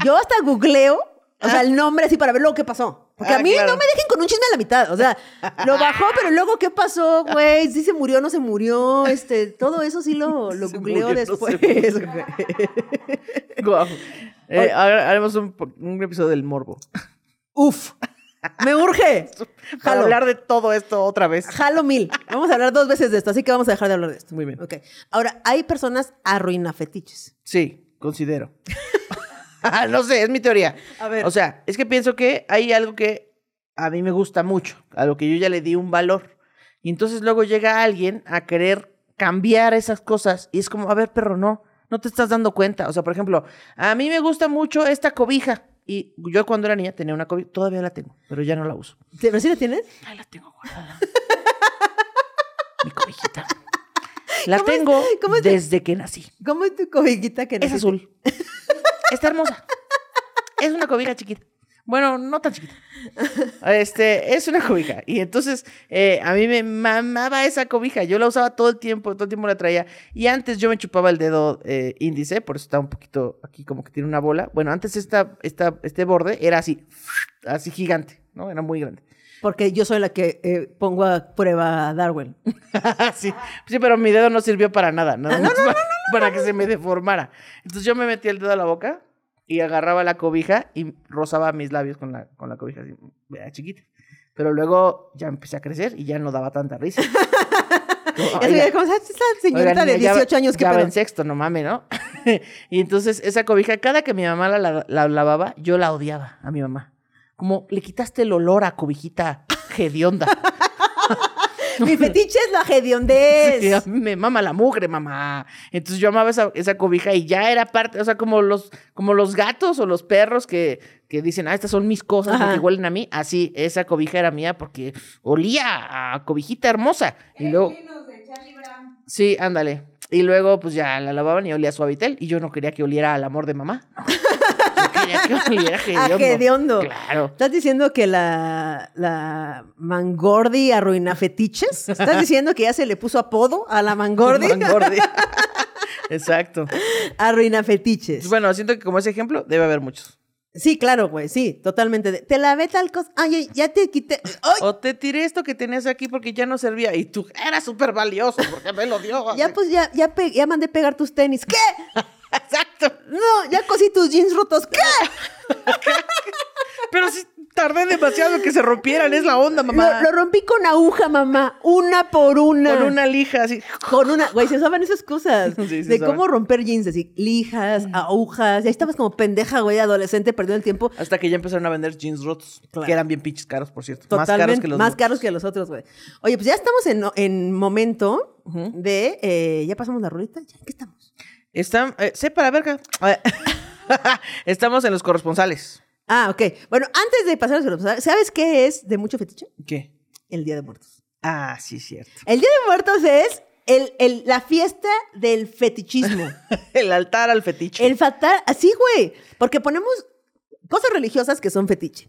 Yo hasta googleo, o sea, el nombre así para ver luego qué pasó. Porque Ah, a mí claro. no me dejen con un chisme a la mitad. O sea, lo bajó, pero luego qué pasó, güey. Si se murió, no se murió. Este, todo eso sí lo, lo murió, no se después. güey. Guau. Eh, haremos un, un episodio del morbo. Uf. Me urge. Para Jalo. hablar de todo esto otra vez. Jalo mil. Vamos a hablar dos veces de esto, así que vamos a dejar de hablar de esto. Muy bien. Ok. Ahora, hay personas arruina fetiches. Sí, considero. no sé, es mi teoría. A ver. O sea, es que pienso que hay algo que a mí me gusta mucho, a lo que yo ya le di un valor. Y entonces luego llega alguien a querer cambiar esas cosas y es como, a ver, perro, no, no te estás dando cuenta. O sea, por ejemplo, a mí me gusta mucho esta cobija. Y yo cuando era niña tenía una cobija, todavía la tengo, pero ya no la uso. ¿Sí- ¿Pero sí la tienes? Ahí la tengo guardada. Mi cobijita. La ¿Cómo es- tengo cómo es de- desde que nací. ¿Cómo es tu cobijita que no Es azul. Está hermosa. Es una cobija chiquita. Bueno, no tan chiquita. Este, es una cobija. Y entonces, eh, a mí me mamaba esa cobija. Yo la usaba todo el tiempo, todo el tiempo la traía. Y antes yo me chupaba el dedo eh, índice, por eso está un poquito aquí como que tiene una bola. Bueno, antes esta, esta, este borde era así, así gigante, ¿no? Era muy grande. Porque yo soy la que eh, pongo a prueba a Darwin. sí, sí, pero mi dedo no sirvió para nada, nada más para, para que se me deformara. Entonces yo me metí el dedo a la boca y agarraba la cobija y rozaba mis labios con la, con la cobija así, vea, chiquita. Pero luego ya empecé a crecer y ya no daba tanta risa. Como, Es oiga, como, "¿Sabes esa señorita oiga, de niña, ya 18 va- años que ya va pedo?" en sexto, no mames, ¿no? y entonces esa cobija, cada que mi mamá la, la- la lavaba, yo la odiaba a mi mamá. Como le quitaste el olor a cobijita hedionda. Mi fetiche es la hediondez. Sí, me mama la mugre, mamá. Entonces yo amaba esa, esa cobija y ya era parte, o sea, como los, como los gatos o los perros que, que dicen, ah, estas son mis cosas Ajá. porque huelen a mí. Así, esa cobija era mía porque olía a cobijita hermosa. Y luego. Sí, ándale. Y luego, pues ya la lavaban y olía a suavitel. Y yo no quería que oliera al amor de mamá. Quería que A hediondo. Claro. ¿Estás diciendo que la, la Mangordi arruina fetiches? ¿Estás diciendo que ya se le puso apodo a la Mangordi? Mangordi. Exacto. arruina fetiches. Bueno, siento que como ese ejemplo debe haber muchos. Sí, claro, güey, sí, totalmente. de- Te lavé tal cosa. Ay, ya te quité. ¡Ay! O te tiré esto que tenías aquí porque ya no servía y tú era súper valioso porque me lo dio. Ya pues ya, ya, ya mandé pegar tus tenis. ¿Qué? Exacto. No, ya cosí tus jeans rotos. ¿Qué? Pero sí tardé demasiado que se rompieran, es la onda, mamá. Lo, lo rompí con aguja, mamá. Una por una. Con una lija así. Con una, güey, se usaban esas cosas. Sí, de cómo romper jeans, así, lijas, agujas. Ya estabas como pendeja, güey, adolescente, perdiendo el tiempo. Hasta que ya empezaron a vender jeans rotos, Claro. que eran bien pinches caros, por cierto. Totalmente, más caros que los más caros que los otros, güey. Oye, pues ya estamos en, en momento de. eh, ya pasamos la rolita. ¿Ya qué estamos? Están, eh, sepa la verga. Estamos en los corresponsales. Ah, ok. Bueno, antes de pasar a los ¿sabes qué es de mucho fetiche? ¿Qué? El Día de Muertos. Ah, sí, cierto. El Día de Muertos es el, el- la fiesta del fetichismo. El altar al fetiche. el fatal. Así, güey. Porque ponemos cosas religiosas que son fetiche.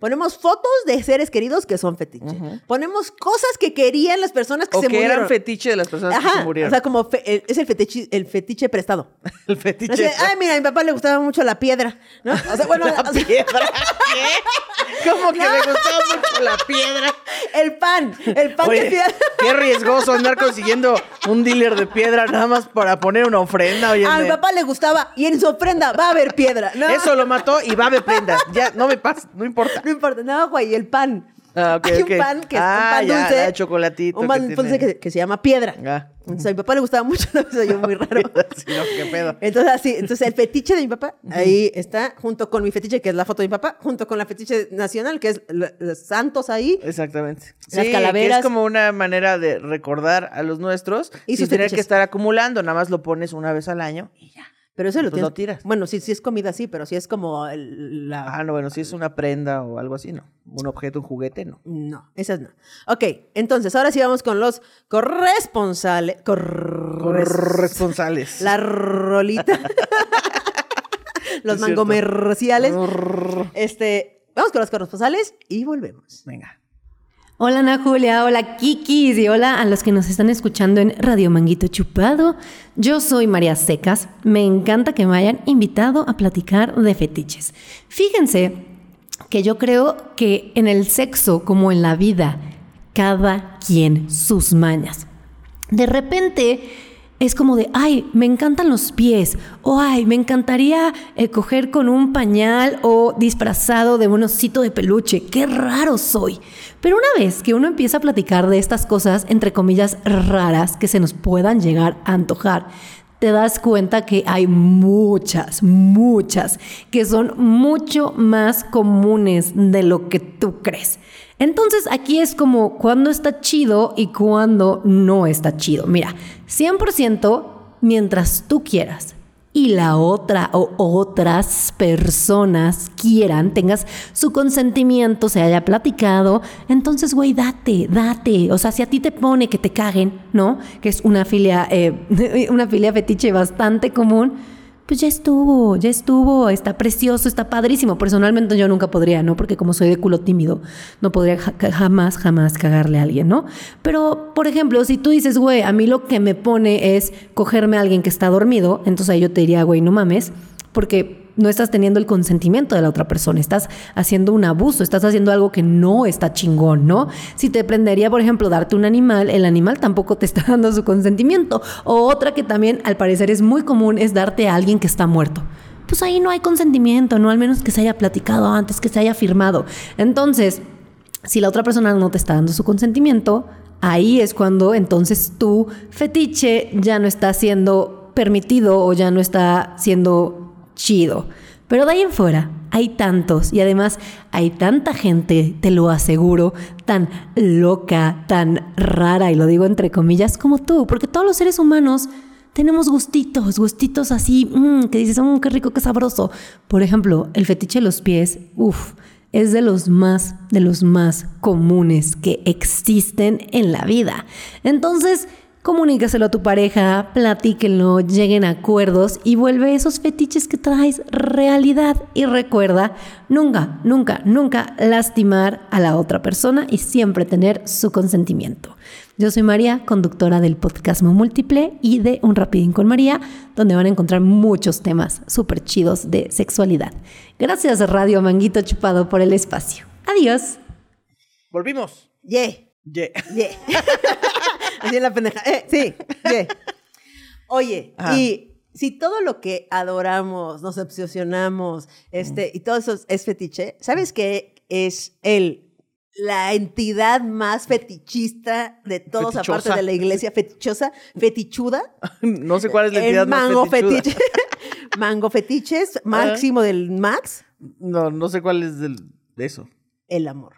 Ponemos fotos de seres queridos que son fetiche. Ponemos cosas que querían las personas que O se que murieron. eran fetiche de las personas que se murieron. O sea, como fe- es el fetiche, el fetiche prestado. el fetiche. Ay, mira, a mi papá le gustaba mucho la piedra. ¿no? O sea, bueno, la o sea, piedra. ¿Qué? ¿Cómo que me gustaba mucho la piedra? el pan. El pan Oye, de piedra. qué riesgoso andar consiguiendo un dealer de piedra nada más para poner una ofrenda. Oye, A mi papá le gustaba y en su ofrenda va a haber piedra. No, Eso lo mató y va a haber Ya, no me pasa, no importa. no importa. No, güey, el pan. Ah, Hay un pan que es Ah, un pan ya, dulce. de chocolatito Un que pan tiene- dulce que, que se llama piedra. Ah. Entonces, a mi papá le gustaba mucho, no me yo muy raro. Sí, no, qué pedo. Entonces, así, entonces el fetiche de mi papá, ahí está, junto con mi fetiche, que es la foto de mi papá, junto con la fetiche nacional, que es los santos ahí. Exactamente. Las Sí, calaveras. Que es como una manera de recordar a los nuestros Y y sin sus tener fetiches. que estar acumulando. Nada más lo pones una vez al año y ya. Pero eso lo Pues tienes. lo tiras. Bueno, sí, sí es comida, sí, pero sí es como el- la. Ah, no, bueno, si es una prenda o algo así, no. Un objeto, un juguete, no. No, esas no. Ok, entonces ahora sí vamos con los corresponsales. Corres- Corresponsales. La rolita. los mangomerciales. Este, vamos con los corresponsales y volvemos. Venga. Hola Ana Julia, hola Kikis y hola a los que nos están escuchando en Radio Manguito Chupado. Yo soy María Secas. Me encanta que me hayan invitado a platicar de fetiches. Fíjense que yo creo que en el sexo como en la vida, cada quien sus mañas. De repente es como de, ay, me encantan los pies, o ay, me encantaría eh, coger con un pañal o disfrazado de un osito de peluche, qué raro soy. Pero una vez que uno empieza a platicar de estas cosas, entre comillas, raras, que se nos puedan llegar a antojar, te das cuenta que hay muchas, muchas, que son mucho más comunes de lo que tú crees. Entonces aquí es como cuando está chido y cuando no está chido. Mira, 100% mientras tú quieras y la otra o otras personas quieran, tengas su consentimiento, se haya platicado, entonces, güey, date, date. O sea, si a ti te pone que te caguen, ¿no? Que es una filia, eh, una filia fetiche bastante común, pues ya estuvo, ya estuvo, está precioso, está padrísimo. Personalmente yo nunca podría, ¿no? Porque como soy de culo tímido, no podría jamás, jamás cagarle a alguien, ¿no? Pero, por ejemplo, si tú dices, güey, a mí lo que me pone es cogerme a alguien que está dormido, entonces ahí yo te diría, güey, no mames, porque no estás teniendo el consentimiento de la otra persona, estás haciendo un abuso, estás haciendo algo que no está chingón, ¿no? Si te prendería, por ejemplo, darte un animal, el animal tampoco te está dando su consentimiento. O otra que también al parecer es muy común es darte a alguien que está muerto pues ahí no hay consentimiento, ¿no? Al menos que se haya platicado antes, que se haya firmado. Entonces, si la otra persona no te está dando su consentimiento, ahí es cuando entonces tu fetiche ya no está siendo permitido o ya no está siendo chido. Pero de ahí en fuera hay tantos y además hay tanta gente, te lo aseguro, tan loca, tan rara, y lo digo entre comillas, como tú, porque todos los seres humanos tenemos gustitos, gustitos así, mmm, que dices, mmm, qué rico, qué sabroso. Por ejemplo, el fetiche de los pies, uff, es de los más, de los más comunes que existen en la vida. Entonces, Comunícaselo a tu pareja, platíquenlo, lleguen a acuerdos y vuelve esos fetiches que traes realidad. Y recuerda, nunca, nunca, nunca lastimar a la otra persona y siempre tener su consentimiento. Yo soy María, conductora del podcast Múltiple y de Un Rapidín con María, donde van a encontrar muchos temas súper chidos de sexualidad. Gracias Radio Manguito Chupado por el espacio. Adiós. Volvimos. Yeah. Yeah. Yeah. Así la pendeja. Eh, sí, yeah. Oye, y si todo lo que adoramos, nos obsesionamos, este, y todo eso es fetiche, ¿sabes qué es el la entidad más fetichista de todos, aparte de la iglesia fetichosa, fetichuda. No sé cuál es la entidad el más mango fetichuda. fetiche. mango fetiches, máximo del max, No, no sé cuál es del, de eso. el amor.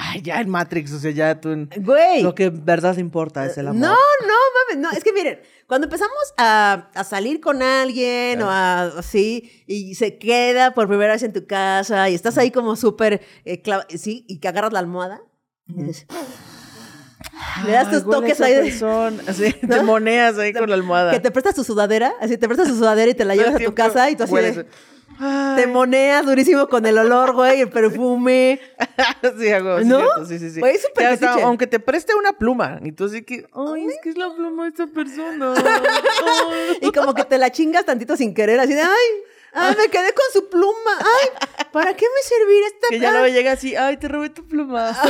Ay, ya en Matrix, o sea, ya tú en... Güey. Lo que en verdad importa es el amor. No, no, mames, no. Es que miren, cuando empezamos a, a salir con alguien o a, así, y se queda por primera vez en tu casa y estás ahí como súper, eh, sí, y que agarras la almohada. y dices, Le das tus toques ahí de- persona, Así, ¿No? te moneas ahí con la almohada. Que te prestas tu sudadera, así te prestas tu sudadera y te la llevas a tu casa y tú así de- Ay. te moneas durísimo con el olor, güey, el perfume. sí, hago, ¿No? cierto, sí, sí, sí. Güey, súper aunque te preste una pluma, y tú así que, ay, es que es la pluma de esta persona. Y como que te la chingas tantito sin querer, así de, ay, ay, me quedé con su pluma. Ay, ¿para qué me servirá esta que ya luego llega así, ay, te robé tu pluma.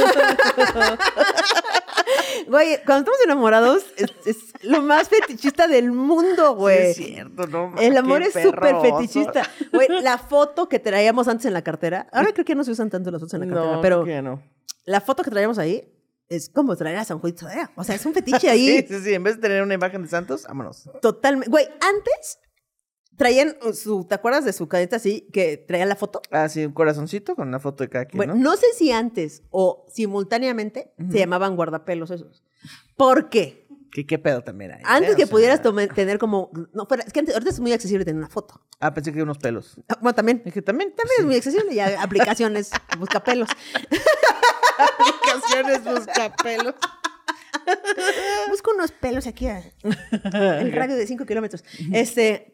Güey, cuando estamos enamorados es, es lo más fetichista del mundo, Sí, güey. es cierto, ¿no? El amor es súper fetichista. Güey, la foto que traíamos antes en la cartera, ahora creo que no se usan tanto las fotos en la cartera, No, pero que no. la foto que traíamos ahí es como traer a San Juan Tadeo. O sea, es un fetiche ahí Sí, sí, sí. En vez de tener una imagen de Santos, vámonos. totalmente. Güey, antes traían su, ¿te acuerdas de su cadeta así que traía la foto? Ah, sí, un corazoncito con una foto de cada quien, Bueno, ¿no? no sé si antes o simultáneamente se llamaban guardapelos esos. ¿Por qué? ¿Qué, qué pedo también hay? Antes eh? Que pudieras tener como. No, fuera, es que antes, ahorita es muy accesible tener una foto. Ah, pensé que unos pelos. Ah, Bueno, también. Es que también, También es muy accesible. Ya aplicaciones, buscapelos. aplicaciones buscapelos. Busca unos pelos aquí a- en radio de 5 kilómetros. Este.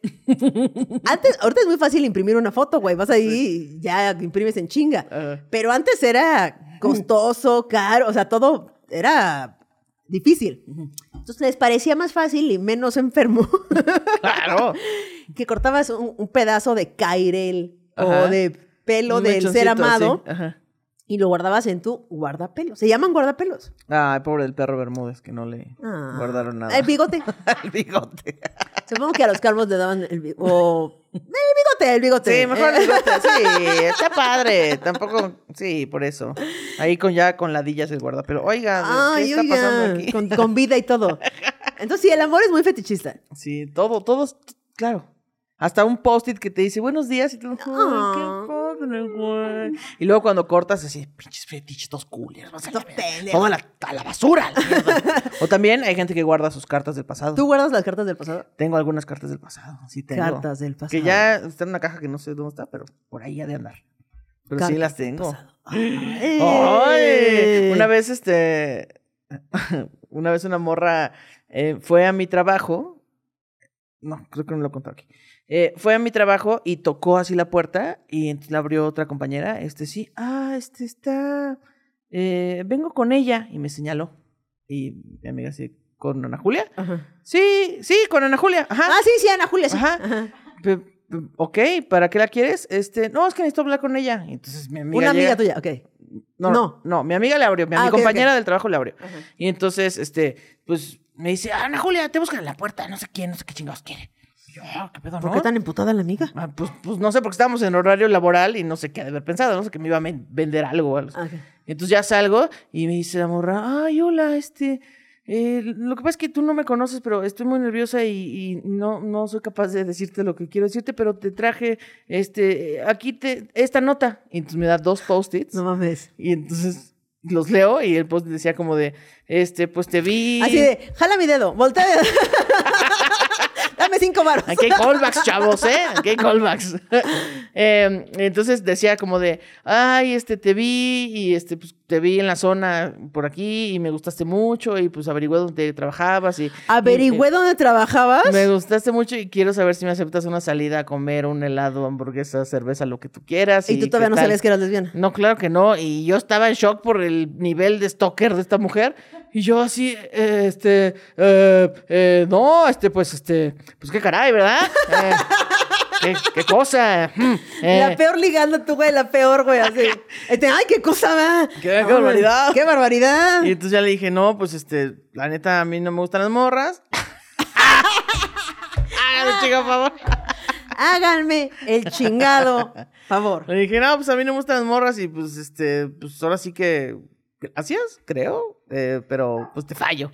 Antes, ahorita es muy fácil imprimir una foto, güey. Vas ahí y ya imprimes en chinga. Ajá. Pero antes era costoso, caro, o sea, todo era difícil. Entonces les parecía más fácil y menos enfermo Claro. que cortabas un, un pedazo de cairel Ajá. o de pelo Un del ser amado así, Ajá. Y lo guardabas en tu guardapelos. Se llaman guardapelos. Ay, pobre del perro Bermúdez, que no le Ah. guardaron nada. El bigote. el bigote. Supongo que a los calvos le daban el bigote. O... El bigote, el bigote. Sí, mejor el bigote. Sí, está padre. Tampoco, sí, por eso. Ahí con ya con ladillas el guardapelo. Oiga, ¿qué está oiga, pasando aquí? Con, con vida y todo. Entonces, sí, el amor es muy fetichista. Sí, todo, todos, claro. Hasta un post-it que te dice buenos días y tú, ay, Ah. qué padre, güey. Y luego cuando cortas así, pinches fetiches, todos culios, vas a la Estos verga. pendejos. Todo a la, a la basura. la o también hay gente que guarda sus cartas del pasado. ¿Tú guardas las cartas del pasado? Tengo algunas cartas del pasado, sí tengo. Cartas del pasado. Que ya está en una caja que no sé dónde está, pero por ahí ha de andar. Pero sí las tengo. pasado. ¡Ay! Una vez, este. Una vez una morra eh, fue a mi trabajo No, creo que no lo he contado aquí. Eh, fue a mi trabajo y tocó así la puerta y entonces la abrió otra compañera. Este sí, ah, este está. eh, vengo con ella y me señaló. Y mi amiga así, ¿con Ana Julia? Ajá. Sí, sí, con Ana Julia. Ajá. Ah, sí, sí, Ana Julia, sí. Ajá. Ajá. Ok, ¿para qué la quieres? Este, no, es que necesito hablar con ella. Entonces mi amiga. Una amiga tuya, ok. No, No. mi amiga le abrió, mi, Ah, mi compañera del trabajo le abrió. Y entonces, este, pues me dice, Ana Julia, te buscan en la puerta, no sé quién, no sé qué chingados quiere. Y yo, "Ah, ¿qué pedo, ¿Por no? qué tan emputada la amiga? Ah, pues, pues no sé, porque estábamos en horario laboral y no sé qué ha de haber pensado, no sé que me iba a vender algo entonces ya salgo y me dice la morra, ay, hola, este, eh, lo que pasa es que tú no me conoces, pero estoy muy nerviosa y, y no, no soy capaz de decirte lo que quiero decirte, pero te traje, este, aquí te, esta nota. Y entonces me da dos post-its. No mames. Y entonces los leo y el post decía como de, este, pues te vi. Así de, jala mi dedo, voltea. Dame cinco baros. Aquí hay callbacks, chavos, ¿eh? Aquí hay callbacks. Eh, entonces decía como de, ay, este, te vi y este, pues te vi en la zona por aquí y me gustaste mucho y pues averigüé dónde trabajabas y... Averigüé dónde trabajabas. y, eh, me gustaste mucho y quiero saber si me aceptas una salida a comer un helado, hamburguesa, cerveza, lo que tú quieras. Y tú todavía no tal". sabías que eras lesbiana. No, claro que no. Y yo estaba en shock por el nivel de stalker de esta mujer. Y yo así, eh, este, eh, eh, no, este, pues, este, pues qué caray, ¿verdad? Qué, qué cosa. mm. La peor ligando tú, güey, la peor, güey, así. Este, Ay, qué cosa va. Qué- barbaridad. Qué barbaridad. Y entonces ya le dije, no, pues, este, la neta, a mí no me gustan las morras. Hágame, chica, por favor. Háganme el chingado favor. Le dije, no, pues a mí no me gustan las morras y pues, este, pues ahora sí que, gracias, creo, eh, pero pues te fallo.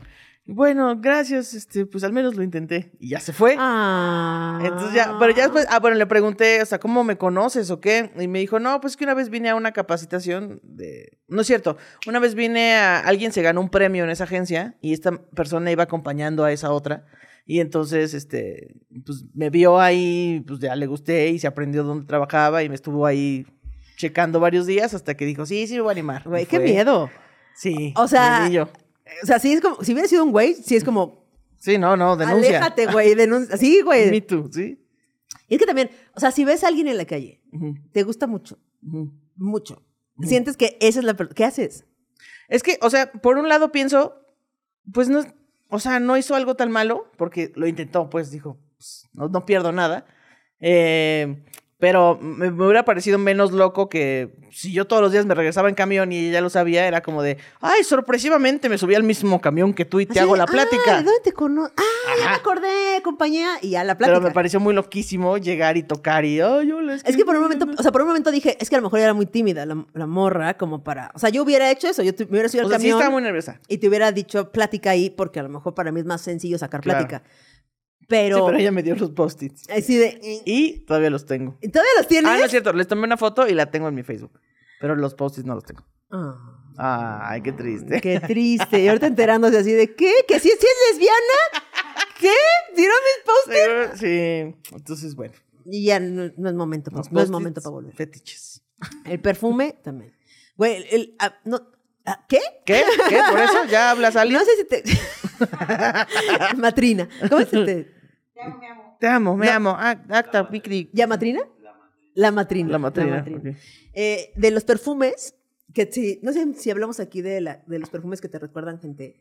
Bueno, gracias, este, pues al menos lo intenté y ya se fue. Ah. Entonces ya, pero ya después, ah, bueno, le pregunté, o sea, ¿cómo me conoces o qué? Y me dijo, no, pues que una vez vine a una capacitación de... No es cierto, una vez vine a... Alguien se ganó un premio en esa agencia y esta persona iba acompañando a esa otra. Y entonces, este, pues me vio ahí, pues ya le gusté y se aprendió dónde trabajaba y me estuvo ahí checando varios días hasta que dijo, sí, sí me voy a animar. Güey, qué miedo. Sí. O sea. O sea, sí es como, si hubiera sido un güey, sí es como, Sí, no, no, denuncia. aléjate, güey, denuncia. Sí, güey. Me too, sí. Y es que también, o sea, si ves a alguien en la calle, te gusta mucho, ujú. mucho. Sientes que esa es la persona. ¿Qué haces? Es que, o sea, por un lado pienso, pues no, o sea, no hizo algo tan malo, porque lo intentó, pues dijo, pues, no, no pierdo nada. Eh, pero me, me hubiera parecido menos loco que si yo todos los días me regresaba en camión y ella ya lo sabía, era como de, ay, sorpresivamente me subí al mismo camión que tú y te hago de, la "Ah, plática. ¿de ¿Dónde te conozco? Ah, ya me acordé, compañía. Y ya la plática. Pero me pareció muy loquísimo llegar y tocar y, ay, yo les Es que por un momento, o sea, por un momento dije, es que a lo mejor era muy tímida la, la morra, como para. O sea, yo hubiera hecho eso, yo te- me hubiera subido O al sea, sí camión estaba muy nerviosa. y te hubiera dicho plática ahí, porque a lo mejor para mí es más sencillo sacar Claro. plática. Pero. Sí, pero ella me dio los post-its. Así de. Y todavía los tengo. ¿y ¿Todavía los tienes? Ah, no es cierto, les tomé una foto y la tengo en mi Facebook. Pero los post-its no los tengo. Ah, Ay, qué triste. qué triste. Y ahorita enterándose así de, ¿qué? ¿Que sí, sí es lesbiana? ¿Qué? ¿Tiró mis post Sí, entonces bueno. Y ya no, no es momento, no es post-its, momento para volver. Fetiches. El perfume también. Güey, el, el- ah, no, ah, ¿qué? ¿Qué? ¿Qué? ¿Por eso? ¿Ya hablas alguien? No sé si te... Matrina. ¿Cómo se te...? Te amo, me amo. Ac- Acta, Vicri. ¿Ya Matrina? La Matrina. La matrina. ok. Eh, de los perfumes, que sí, no sé si hablamos aquí de, la, de los perfumes que te recuerdan gente.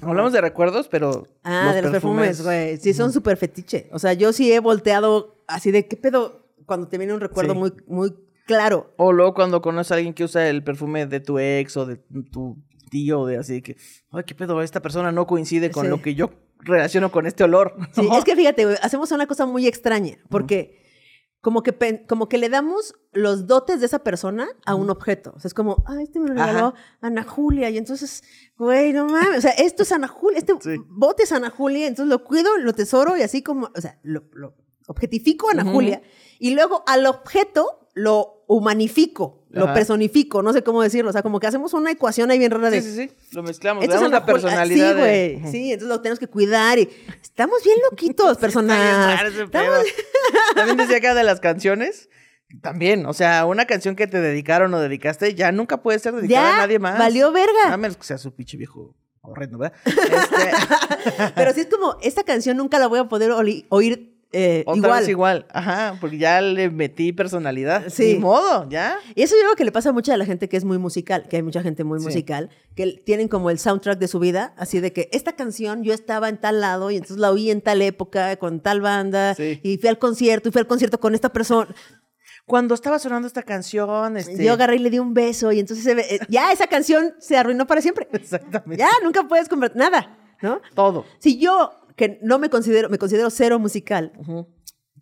Hablamos de recuerdos, pero. Ah, de los perfumes, güey. Sí, son súper fetiche. O sea, yo sí he volteado así de, ¿qué pedo? Cuando te viene un recuerdo Sí. muy, muy claro. O luego cuando conoces a alguien que usa el perfume de tu ex o de tu tío, de así que, ay, qué pedo, esta persona no coincide con Sí. lo que yo relaciono con este olor. Sí, es que fíjate, hacemos una cosa muy extraña, porque como, que, como que le damos los dotes de esa persona a un objeto. O sea, es como, ah, este me lo regaló Ajá. Ana Julia, y entonces, güey, no mames, o sea, esto es Ana Julia, este Sí. bote es Ana Julia, entonces lo cuido, lo tesoro, y así como, o sea, lo, lo objetifico a Ana. Julia, y luego al objeto lo humanifico, lo personifico, no sé cómo decirlo, o sea, como que hacemos una ecuación ahí bien rara de... Sí, sí, sí. Lo mezclamos. Le es damos la Julia. personalidad. Sí, de- güey. Sí, entonces lo tenemos que cuidar y estamos bien loquitos, personas. ese Estamos-. También decía acá de las canciones. También, o sea, una canción que te dedicaron o dedicaste ya nunca puede ser dedicada Ya, a nadie más. valió verga. A menos que sea su pinche viejo horrendo, ¿verdad? Este, Pero sí es como, esta canción nunca la voy a poder oír eh, otra igual. vez igual, ajá, porque ya le metí personalidad. Sí. Ni modo, ¿ya? Y eso yo creo que le pasa mucho a la gente que es muy musical, que hay mucha gente muy Sí. musical, que tienen como el soundtrack de su vida, así de que esta canción yo estaba en tal lado y entonces la oí en tal época, con tal banda, Sí. y fui al concierto, y fui al concierto con esta persona. Cuando estaba sonando esta canción, este... Yo agarré y le di un beso y entonces se ve- eh, ya esa canción se arruinó para siempre. Exactamente. Ya, nunca puedes convertir nada, ¿no? Todo. Si yo, que no me considero, me considero cero musical,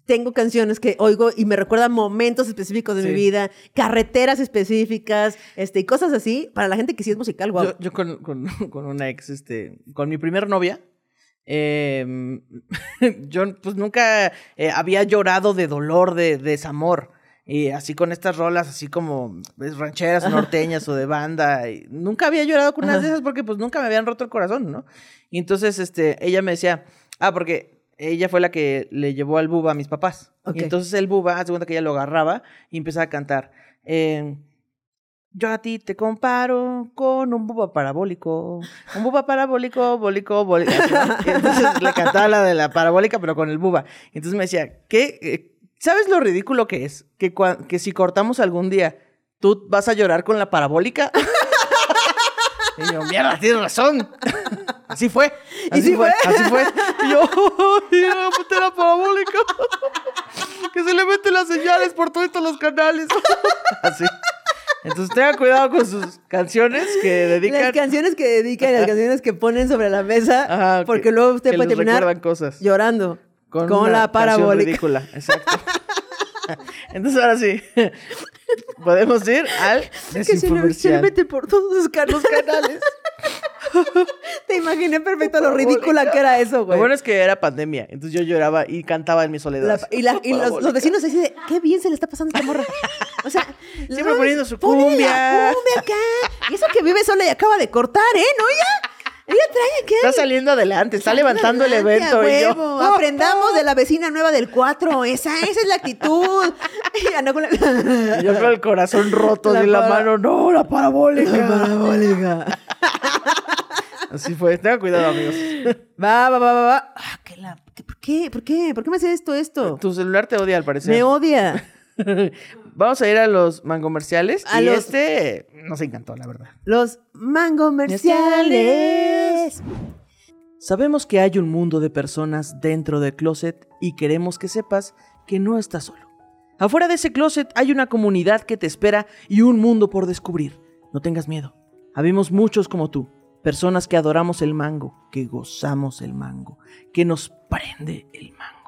tengo canciones que oigo y me recuerdan momentos específicos de mi vida, carreteras específicas, este, y cosas así, para la gente que sí es musical, wow. Yo, yo con, con- con una ex, este, con mi primer novia, eh, yo pues nunca eh, había llorado de dolor, de, de desamor. Y así con estas rolas, así como rancheras norteñas o de banda. y nunca había llorado con unas de esas porque pues nunca me habían roto el corazón, ¿no? Y entonces este, ella me decía, ah, porque ella fue la que le llevó al buba a mis papás. Y entonces el buba, hace cuenta que ella lo agarraba y empezaba a cantar. eh, yo a ti te comparo con un buba parabólico. Un buba parabólico, bólico, bólico. Entonces le cantaba la de la parabólica, pero con el buba. Entonces me decía, ¿qué? ¿Sabes lo ridículo que es? Que, cua- que si cortamos algún día, ¿tú vas a llorar con la parabólica? Y yo, mierda, tienes razón. Así fue. Así sí fue? Así fue. Y yo, ¡ay, voy a meter la parabólica! Que se le meten las señales por todos los canales. Así. Entonces tenga cuidado con sus canciones que Las dedican. canciones que dedican, las canciones que ponen sobre la mesa, Ajá, porque que- luego usted puede terminar cosas. llorando con, una la parabólica. ridícula. Exacto. Entonces ahora sí. Podemos ir al Que se le, se le desinfomercial. mete por todos los canales. Te imaginé perfecto lo ridícula que era eso, Lo güey. bueno es que era pandemia, entonces yo lloraba y cantaba en mi soledad. La- y la- y los, los vecinos así de, qué bien se le está pasando a esta morra. O sea, Siempre poniendo su la cumbia. cumbia acá. Y eso que vive sola y acaba de cortar, ¿eh? ¿No? Ella, trae. Está saliendo adelante, está levantando el evento. y yo, Aprendamos de la vecina nueva del 4. Esa, esa es la actitud. Con la- yo con el corazón roto La de la mano. No, la parabólica. La parabólica. Así fue. Tengan cuidado, amigos. Va, va, va, va, va. Ah, ¿qué la- qué- ¿Por qué? ¿Por qué? ¿Por qué me hace esto, esto? Tu celular te odia, al parecer. Me odia. Vamos a ir a los mangomerciales. A y los- este nos encantó, la verdad. Los mangomerciales. Sabemos que hay un mundo de personas dentro del closet y queremos que sepas que no estás solo. Afuera de ese closet hay una comunidad que te espera y un mundo por descubrir. No tengas miedo. Habemos muchos como tú, personas que adoramos el mango, que gozamos el mango, que nos prende el mango.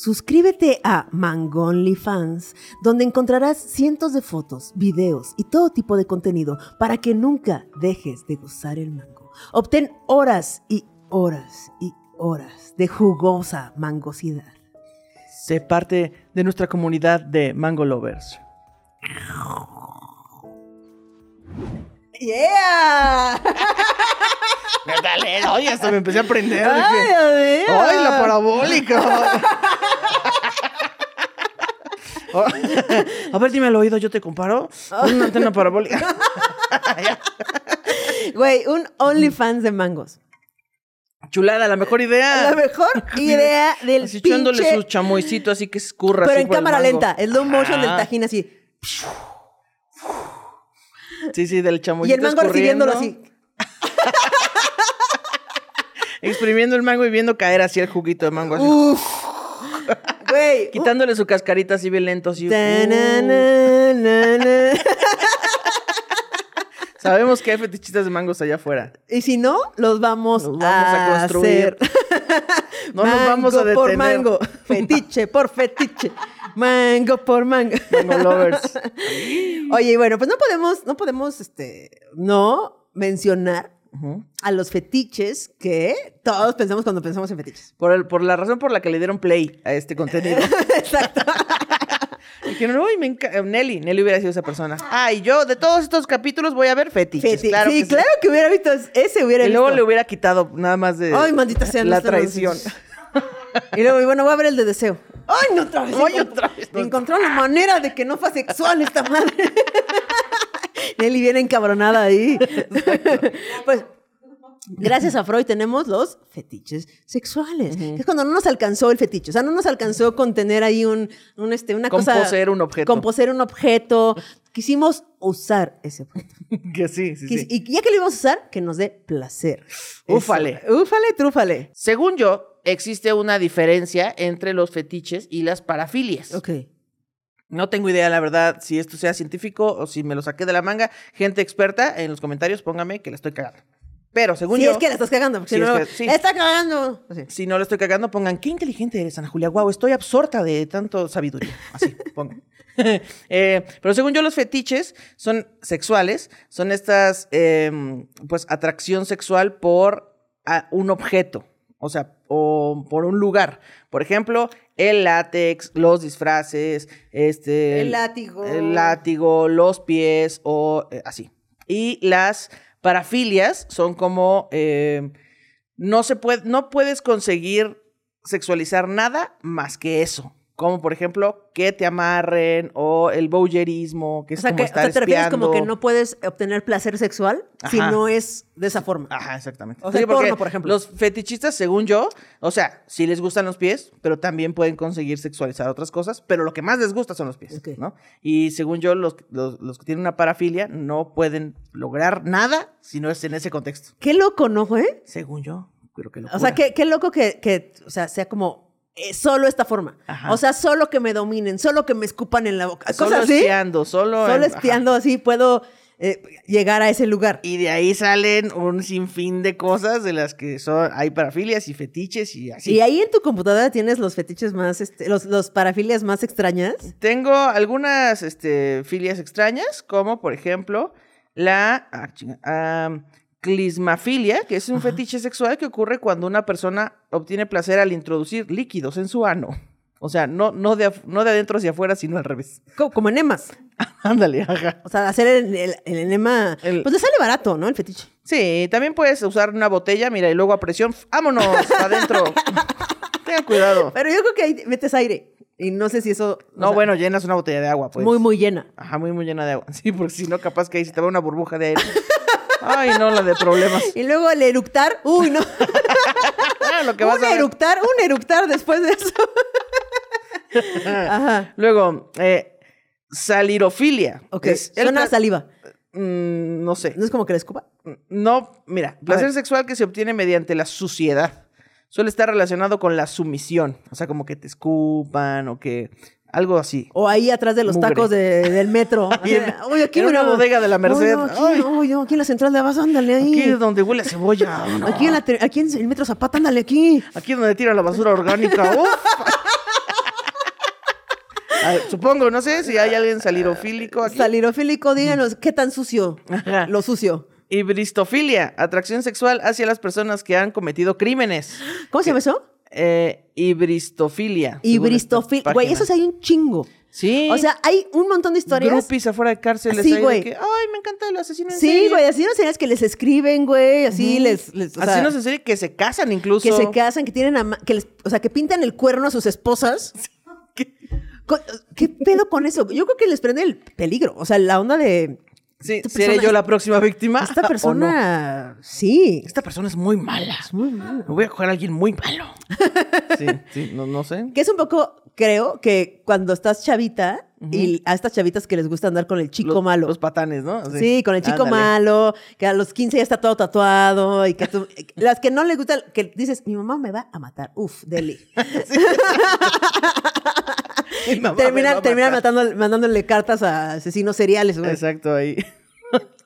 Suscríbete a Mangonly Fans, donde encontrarás cientos de fotos, videos y todo tipo de contenido para que nunca dejes de gozar el mango. Obtén horas y horas y horas de jugosa mangosidad. Sé parte de nuestra comunidad de Mango Lovers. ¡Yeah! Dale, oye, hasta me empecé a aprender. ¡Ay, dije! ¡Ay, la parabólica! A ver, dime al oído, yo te comparo. Una antena parabólica. Güey, un OnlyFans de mangos. Chulada, la mejor idea. La mejor idea del Así echándole pinche- su chamoycito así que escurra. Pero así en por el cámara mango. lenta, el slow motion del tajín así. Sí, sí, del Y chamoyito el mango recibiéndolo así. Exprimiendo el mango y viendo caer así el juguito de mango. Así, Uf. Güey. quitándole su cascarita así bien lento. Así, uh. Sabemos que hay fetichistas de mangos allá afuera. Y si no, los vamos, Los vamos a a, construir. hacer. No nos vamos a Mango por detener. mango. Fetiche por fetiche. Mango por mango. Mango lovers. Oye, bueno, pues no podemos, no podemos, este, no mencionar A los fetiches que todos pensamos cuando pensamos en fetiches. Por, el- por la razón por la que le dieron play a este contenido. Exacto. Dijeron, uy, me enca- Nelly. Nelly hubiera sido esa persona. Ah, y yo de todos estos capítulos voy a ver fetiches. Feti- Claro sí, que claro que hubiera visto ese, hubiera Y luego visto. le hubiera quitado nada más de Ay, maldita sea. la traición. Y luego, y bueno, voy a ver el de deseo. Ay, no otra vez. Ay, encontró- otra vez. Encontró la manera de que no fue sexual esta madre. Nelly viene encabronada ahí. pues, Gracias a Freud tenemos los fetiches sexuales. que es cuando no nos alcanzó el fetiche. O sea, no nos alcanzó con tener ahí un, un, este, una Con cosa. poseer un objeto. Con poseer un objeto. Quisimos usar ese objeto. que sí, sí, Quis- sí. Y ya que lo íbamos a usar, que nos dé placer. Úfale. Eso. Úfale, trúfale. Según yo, existe una diferencia entre los fetiches y las parafilias. Ok. No tengo idea, la verdad, si esto sea científico o si me lo saqué de la manga. Gente experta, en los comentarios póngame que la estoy cagando. Pero según Si yo, es que la estás cagando. Porque Sí, si es no, que- sí. está cagando. Así. si no la estoy cagando, pongan qué inteligente eres, Ana Julia. Wow, estoy absorta de tanto sabiduría. Así, pongan. Eh, pero según yo, los fetiches son sexuales, son estas, em, pues, atracción sexual por a, un objeto, o sea, o por un lugar. Por ejemplo, el látex, los disfraces, este... El látigo. El látigo, los pies o eh, así. Y las parafilias son como... eh, no se puede, no puedes conseguir sexualizar nada más que eso. Como por ejemplo, que te amarren o el voyeurismo, que es O sea, como que, o estar sea, te refieres espiando. como que no puedes obtener placer sexual si no es de esa forma. Ajá, exactamente. O sea, el porque porno, por ejemplo. Los fetichistas, según yo, o sea, sí les gustan los pies, pero también pueden conseguir sexualizar otras cosas, pero lo que más les gusta son los pies, Ok. ¿no? Y según yo, los, los, los que tienen una parafilia no pueden lograr nada si no es en ese contexto. Qué loco, ¿no, güey? Según yo, creo que lo O sea, qué, qué loco que, que, o sea, sea como eh, solo esta forma. Ajá. O sea, solo que me dominen, solo que me escupan en la boca. Solo Cosas así. espiando, solo... Solo en- espiando así puedo eh, llegar a ese lugar. Y de ahí salen un sinfín de cosas de las que son, hay parafilias y fetiches y así. Y ahí en tu computadora tienes los fetiches más, este, los, los parafilias más extrañas. Tengo algunas este, filias extrañas, como por ejemplo la ah, chinga, ah, clismafilia, que es un fetiche sexual que ocurre cuando una persona obtiene placer al introducir líquidos en su ano. O sea, no, no, de, no de adentro hacia afuera, sino al revés. Co- Como, enemas. Ándale, ajá. O sea, hacer el, el- el enema. El- Pues le sale barato, ¿no? El fetiche. Sí, también puedes usar una botella, mira, y luego a presión, ¡vámonos! adentro. Tengan cuidado. Pero yo creo que ahí metes aire. Y no sé si eso. No, sea, bueno, llenas una botella de agua, pues. Muy, muy llena. Ajá, muy, muy llena de agua. Sí, porque si no, capaz que ahí se te va una burbuja de aire. Ay, no, la de problemas. Y luego el eructar. Uy, no. Ah, lo que vas un a eructar, un eructar después de eso. Ajá. Luego, eh, salirofilia. Ok. Es Suena a saliva. Mm, no sé. ¿No es como que le escupa? No, mira, placer sexual que se obtiene mediante la suciedad. Suele estar relacionado con la sumisión. O sea, como que te escupan o que. Algo así. O ahí atrás de los Mugre. tacos de- del metro. Uy, aquí en una bodega de la Merced. Uy, no, aquí, Ay. no, aquí en la central de Abas, ándale ahí. Aquí es donde huele a cebolla. no. Aquí en, la aquí en el metro Zapata, ándale aquí. Aquí es donde tiran la basura orgánica. ¡Uf! A ver, supongo, no sé si hay alguien salirofílico aquí. Salirofílico, díganos, ¿qué tan sucio? Ajá. Lo sucio. Ibristofilia, atracción sexual hacia las personas que han cometido crímenes. ¿Cómo se llama eso? Eh, ibristofilia. según Ibristofilia. esta Güey, eso sí hay un chingo. Sí. O sea, hay un montón de historias. Groupies afuera de cárceles. Sí, güey. que, Ay, me encanta el asesino en Sí, serie". güey, así no serías que les escriben, güey, así les, les- o sea, Asesinos en serie que se casan incluso. que se casan, que tienen ama- que les, o sea, que pintan el cuerno a sus esposas. Co- ¿Qué pedo con eso? Yo creo que les prende el peligro, o sea, la onda de Sí, ¿seré yo la próxima víctima? esta persona, sí, Esta persona es muy mala. muy malo. Me voy a coger a alguien muy malo. Sí, sí, no, no sé. Que es un poco, creo, que cuando estás chavita y a estas chavitas que les gusta andar con el chico Los- malo. Los patanes, ¿no? Sí, con el chico Ándale. malo, que a los 15 ya está todo tatuado y que tú- las que no le gusta, que dices, mi mamá me va a matar. Uf, deli. Terminan a terminan matar. matando- mandándole cartas a asesinos seriales, güey. Exacto, ahí.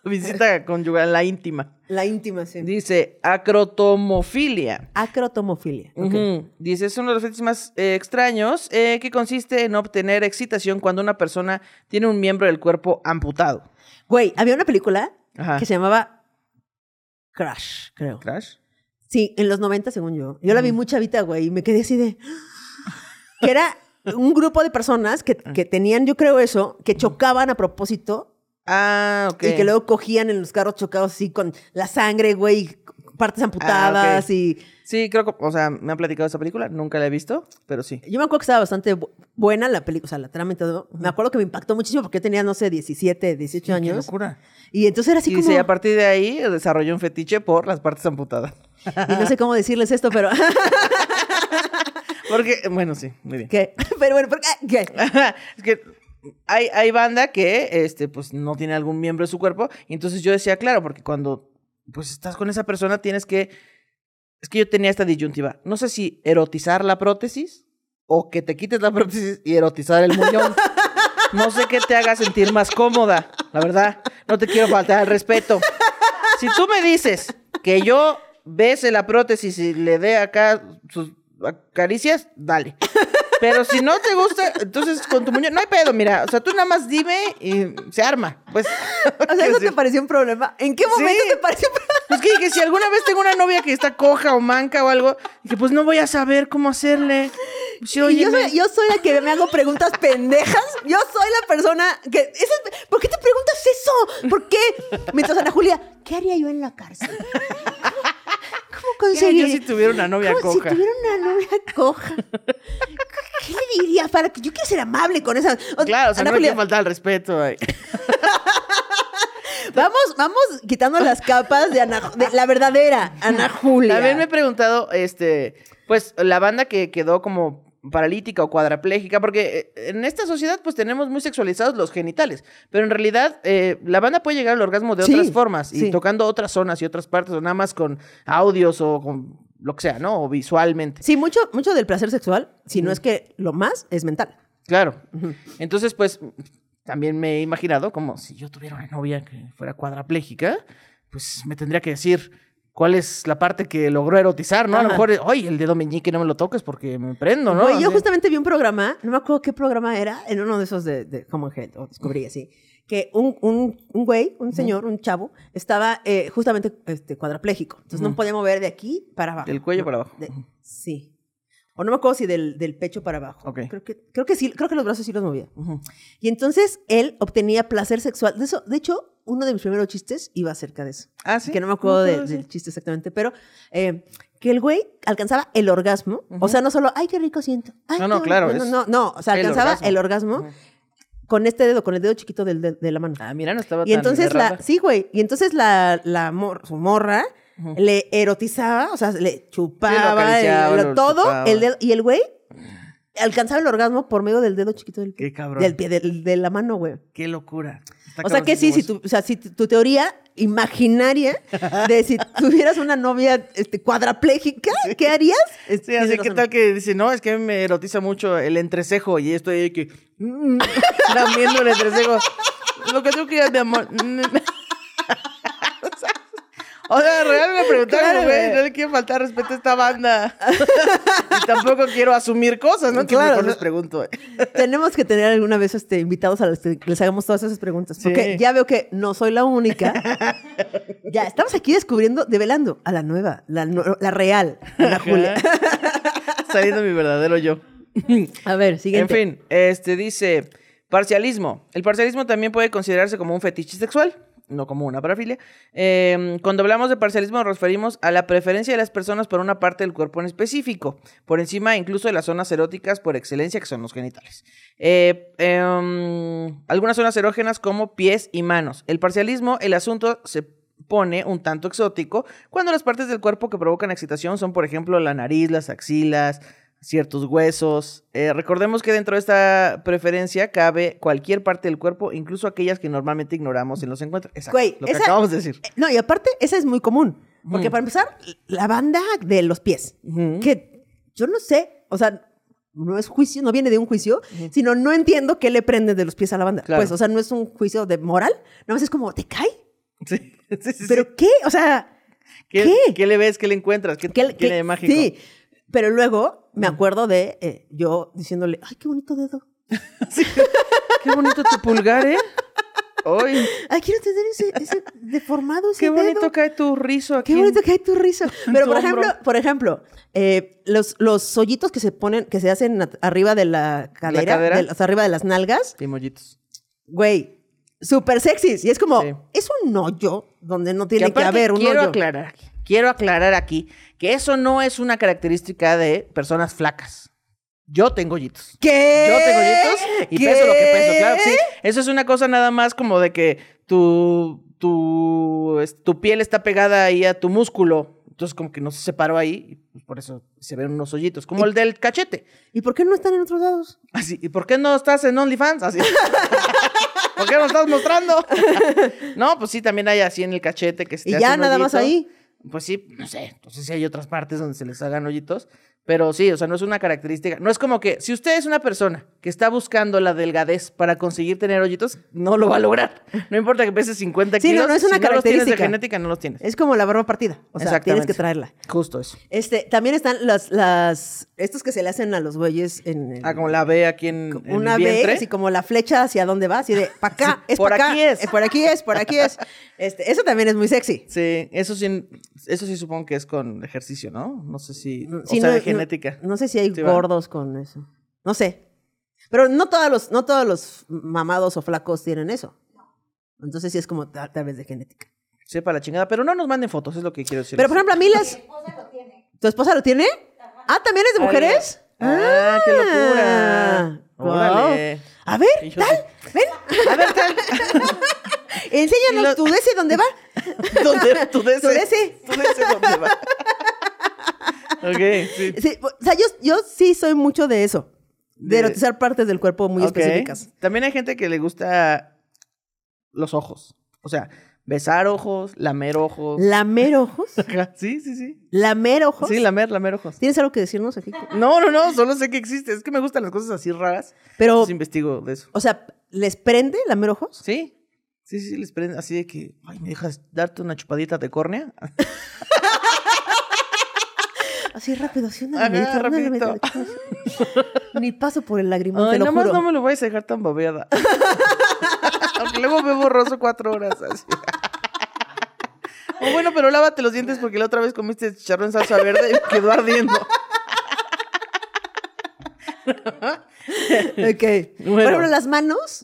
Visita conyugal, la íntima. La íntima, sí. Dice acrotomofilia. Acrotomofilia. ok. Ujú. Dice, es uno de los fetiches más eh, extraños eh, que consiste en obtener excitación cuando una persona tiene un miembro del cuerpo amputado. Güey, había una película Ajá. que se llamaba Crash, creo. ¿Crash? Sí, en los 90, según yo. Yo la vi muy chavita, güey, y me quedé así de... Que era un grupo de personas que, que tenían, yo creo eso, que chocaban a propósito Ah, ok. y que luego cogían en los carros chocados así con la sangre, güey, partes amputadas Ah, y... Sí, creo que, o sea, me han platicado esa película, nunca la he visto, pero sí. Yo me acuerdo que estaba bastante bu- buena la película, o sea, la trama y todo. Me acuerdo que me impactó muchísimo porque yo tenía, no sé, 17, 18 Qué años. locura. Y entonces era así y como... dice, a partir de ahí desarrolló un fetiche por las partes amputadas. Y no sé cómo decirles esto, pero... Porque, bueno, sí, muy bien. ¿Qué? Pero bueno, ¿por qué? ¿Qué? es que hay, hay banda que, este, pues, no tiene algún miembro de su cuerpo. Y entonces yo decía, claro, porque cuando, pues, estás con esa persona tienes que... Es que yo tenía esta disyuntiva. No sé si erotizar la prótesis o que te quites la prótesis y erotizar el muñón. No sé qué te haga sentir más cómoda, la verdad. No te quiero faltar al respeto. Si tú me dices que yo bese la prótesis y le dé acá sus caricias, dale. Pero si no te gusta, entonces con tu muñeco, no hay pedo, mira. O sea, tú nada más dime y se arma. Pues, O sea, ¿eso te pareció un problema? ¿En qué momento Sí. te pareció un problema? pues que dije, si alguna vez tengo una novia que está coja o manca o algo, dije, pues no voy a saber cómo hacerle. Oye, yo, soy, yo soy la que me hago preguntas pendejas. Yo soy la persona que... esa es- ¿Por qué te preguntas eso? ¿Por qué? Mientras Ana Julia, ¿qué haría yo en la cárcel? ¿Cómo conseguir? yo si tuviera una novia ¿Cómo coja? Si tuviera una novia coja. ¿Qué le diría? Para que yo quiero ser amable con esa... Claro, o sea, Ana no Julia, que faltar al respeto. ay. vamos, vamos quitando las capas de, Ana, de la verdadera Ana Julia. También me he preguntado, este, pues, la banda que quedó como paralítica o cuadraplégica, porque eh, en esta sociedad pues tenemos muy sexualizados los genitales, pero en realidad eh, la banda puede llegar al orgasmo de Sí, otras formas y sí. tocando otras zonas y otras partes o nada más con audios o con lo que sea, ¿no? O visualmente. Sí, mucho, mucho del placer sexual, si no es que lo más, es mental. Claro. Entonces, pues, también me he imaginado como si yo tuviera una novia que fuera cuadraplégica, pues me tendría que decir cuál es la parte que logró erotizar, ¿no? A lo Ajá. mejor, oye, el dedo meñique no me lo toques porque me prendo, ¿no? Güey, yo justamente vi un programa, no me acuerdo qué programa era, en uno de esos de, de Common Head, o descubrí así, que un, un, un güey, un señor, un chavo, estaba eh, justamente este, cuadraplégico. Entonces no podía mover de aquí para abajo. Del cuello para abajo. de- sí. O no me acuerdo si del, del pecho para abajo. Ok. Creo que, creo que sí, creo que los brazos sí los movía. Ujú. Y entonces él obtenía placer sexual. De eso, de hecho, uno de mis primeros chistes iba acerca de eso. Ah, sí. Que no me acuerdo de- del chiste exactamente, pero eh, que el güey alcanzaba el orgasmo. O sea, no solo, ay, qué rico siento. Ay, No, no, claro, bueno". es No, no, o sea, el alcanzaba orgasmo. el orgasmo con este dedo, con el dedo chiquito del de, de la mano. Ah, mira, no estaba y tan entonces la, sí, güey, y entonces la, la mor- su morra le erotizaba, o sea, le chupaba, el- lo todo, chupaba. el dedo, y el güey alcanzaba el orgasmo por medio del dedo chiquito del, Qué cabrón. del pie, del- de la mano, güey. Qué locura. Está O sea que sí, si tu, o sea, si tu, teoría imaginaria de si tuvieras una novia este, cuadraplégica, ¿qué harías? Sí, así que tal que dice, no, es que me erotiza mucho el entrecejo y estoy ahí que... mm, lamiendo el entrecejo. Lo que tú quieras, mi amor. O sea, real me preguntaron, Claro, güey, güey. no le quiero faltar respeto a esta banda. y tampoco quiero asumir cosas, ¿no? Claro, mejor ¿no? les pregunto. Tenemos que tener alguna vez este, invitados a los que les hagamos todas esas preguntas. Porque ya veo que no soy la única. ya, estamos aquí descubriendo, develando a la nueva, la, la real, Ana Julia. Saliendo mi verdadero yo. A ver, siguiente. En fin, este dice parcialismo. El parcialismo también puede considerarse como un fetiche sexual, no como una parafilia. Eh, cuando hablamos de parcialismo nos referimos a la preferencia de las personas por una parte del cuerpo en específico, por encima incluso de las zonas eróticas por excelencia que son los genitales. Eh, em, algunas zonas erógenas como pies y manos. El parcialismo, el asunto se pone un tanto exótico cuando las partes del cuerpo que provocan excitación son, por ejemplo, la nariz, las axilas, ciertos huesos. Eh, recordemos que dentro de esta preferencia cabe cualquier parte del cuerpo, incluso aquellas que normalmente ignoramos en los encuentros. Exacto, Güey, lo que esa- acabamos de decir. No, y aparte, esa es muy común. Porque Ujú. para empezar, la banda de los pies. Ujú. Que yo no sé, o sea, no es juicio, no viene de un juicio, sino no entiendo qué le prende de los pies a la banda. Claro. Pues, o sea, no es un juicio de moral, nada más es como, ¿te cae? Sí, sí, sí, sí. ¿Pero qué? O sea, ¿Qué, qué? qué le ves? ¿Qué le encuentras? ¿Qué, ¿qué, tiene de mágico? Sí, pero luego me acuerdo de eh, yo diciéndole, ay, qué bonito dedo. Qué bonito tu pulgar, ¿eh? Ay, Ay, quiero tener ese, ese deformado, ese qué bonito dedo. cae tu rizo aquí. Qué bonito que hay tu risa. Pero tu por ejemplo, por ejemplo, eh, los, los hoyitos que se ponen, que se hacen arriba de la cadera, o sea, arriba de las nalgas, Sí, mollitos. güey, súper sexys. Y es como, Sí. es un hoyo donde no Que tiene que, aparte haber un quiero hoyo. aclarar aquí. Quiero aclarar aquí que eso no es una característica de personas flacas. Yo tengo hoyitos. ¿Qué? Yo tengo hoyitos y ¿Qué? peso lo que peso, claro. Sí, eso es una cosa nada más como de que tu, tu, tu piel está pegada ahí a tu músculo. Entonces como que no se separó ahí y pues, por eso se ven unos hoyitos, como el del cachete. ¿Y por qué no están en otros lados? Así, ¿y por qué no estás en OnlyFans? Así. ¿Por qué no estás mostrando? no, pues sí, también hay así en el cachete que se Y ya nada más ahí. Pues sí, no sé. Entonces sí hay otras partes donde se les hagan hoyitos. Pero sí, o sea, no es una característica. No es como que si usted es una persona que está buscando la delgadez para conseguir tener hoyitos, no lo va a lograr. No importa que pese 50 Sí, no, kilos. no es una si no los tienes de característica. genética, no los tienes. Es como la barba partida. O sea, tienes que traerla. Justo eso. Este, también están las, las, estos que se le hacen a los güeyes en el- Ah, como la B aquí en, en una el B, así como la flecha hacia dónde va, así de, para acá, Sí, es por acá, aquí es. eh, por aquí es, por aquí es. Este, eso también es muy sexy. Sí, eso sí, eso sí supongo que es con ejercicio, ¿no? No sé si, o Sí, sea, no- no- genética. No, sé si hay Sí, va. gordos con eso. No sé. Pero no todos los, no todos los mamados o flacos tienen eso. Entonces sí es como tal, tal vez de genética. Sepa la chingada, pero no nos manden fotos, es lo que quiero decir. Pero por ejemplo, a mí las. ¿Tu esposa lo tiene? Ah, ¿también es de mujeres? Ah, qué locura. Guau. Órale. A ver, tal, ven. A ver, tal. Enséñanos lo- tu DC dónde va. ¿Dónde? Tu DC. Tu DC. Tu DC, ¿dónde va? Ok, sí. Sí, o sea, yo, yo sí soy mucho de eso. De, De- erotizar partes del cuerpo muy específicas. También hay gente que le gusta los ojos. O sea, besar ojos, lamer ojos. ¿Lamer ojos? Sí, sí, sí. ¿Lamer ojos? Sí, lamer, lamer ojos. ¿Tienes algo que decirnos aquí? No, no, no, solo sé que existe. Es que me gustan las cosas así raras. Pero, Entonces investigo de eso. o sea, ¿les prende lamer ojos? Sí, sí, sí, les prende así de que, ay, ¿me dejas darte una chupadita de córnea? Así rápido, así una Ajá, rapidito. Ni paso por el lagrimón, Ay, te lo nada más no me lo vayas a dejar tan babeada. Aunque luego me borroso cuatro horas así. O bueno, pero lávate los dientes porque la otra vez comiste chicharrón en salsa verde y quedó ardiendo. Ok. Por Bueno. ejemplo, las manos.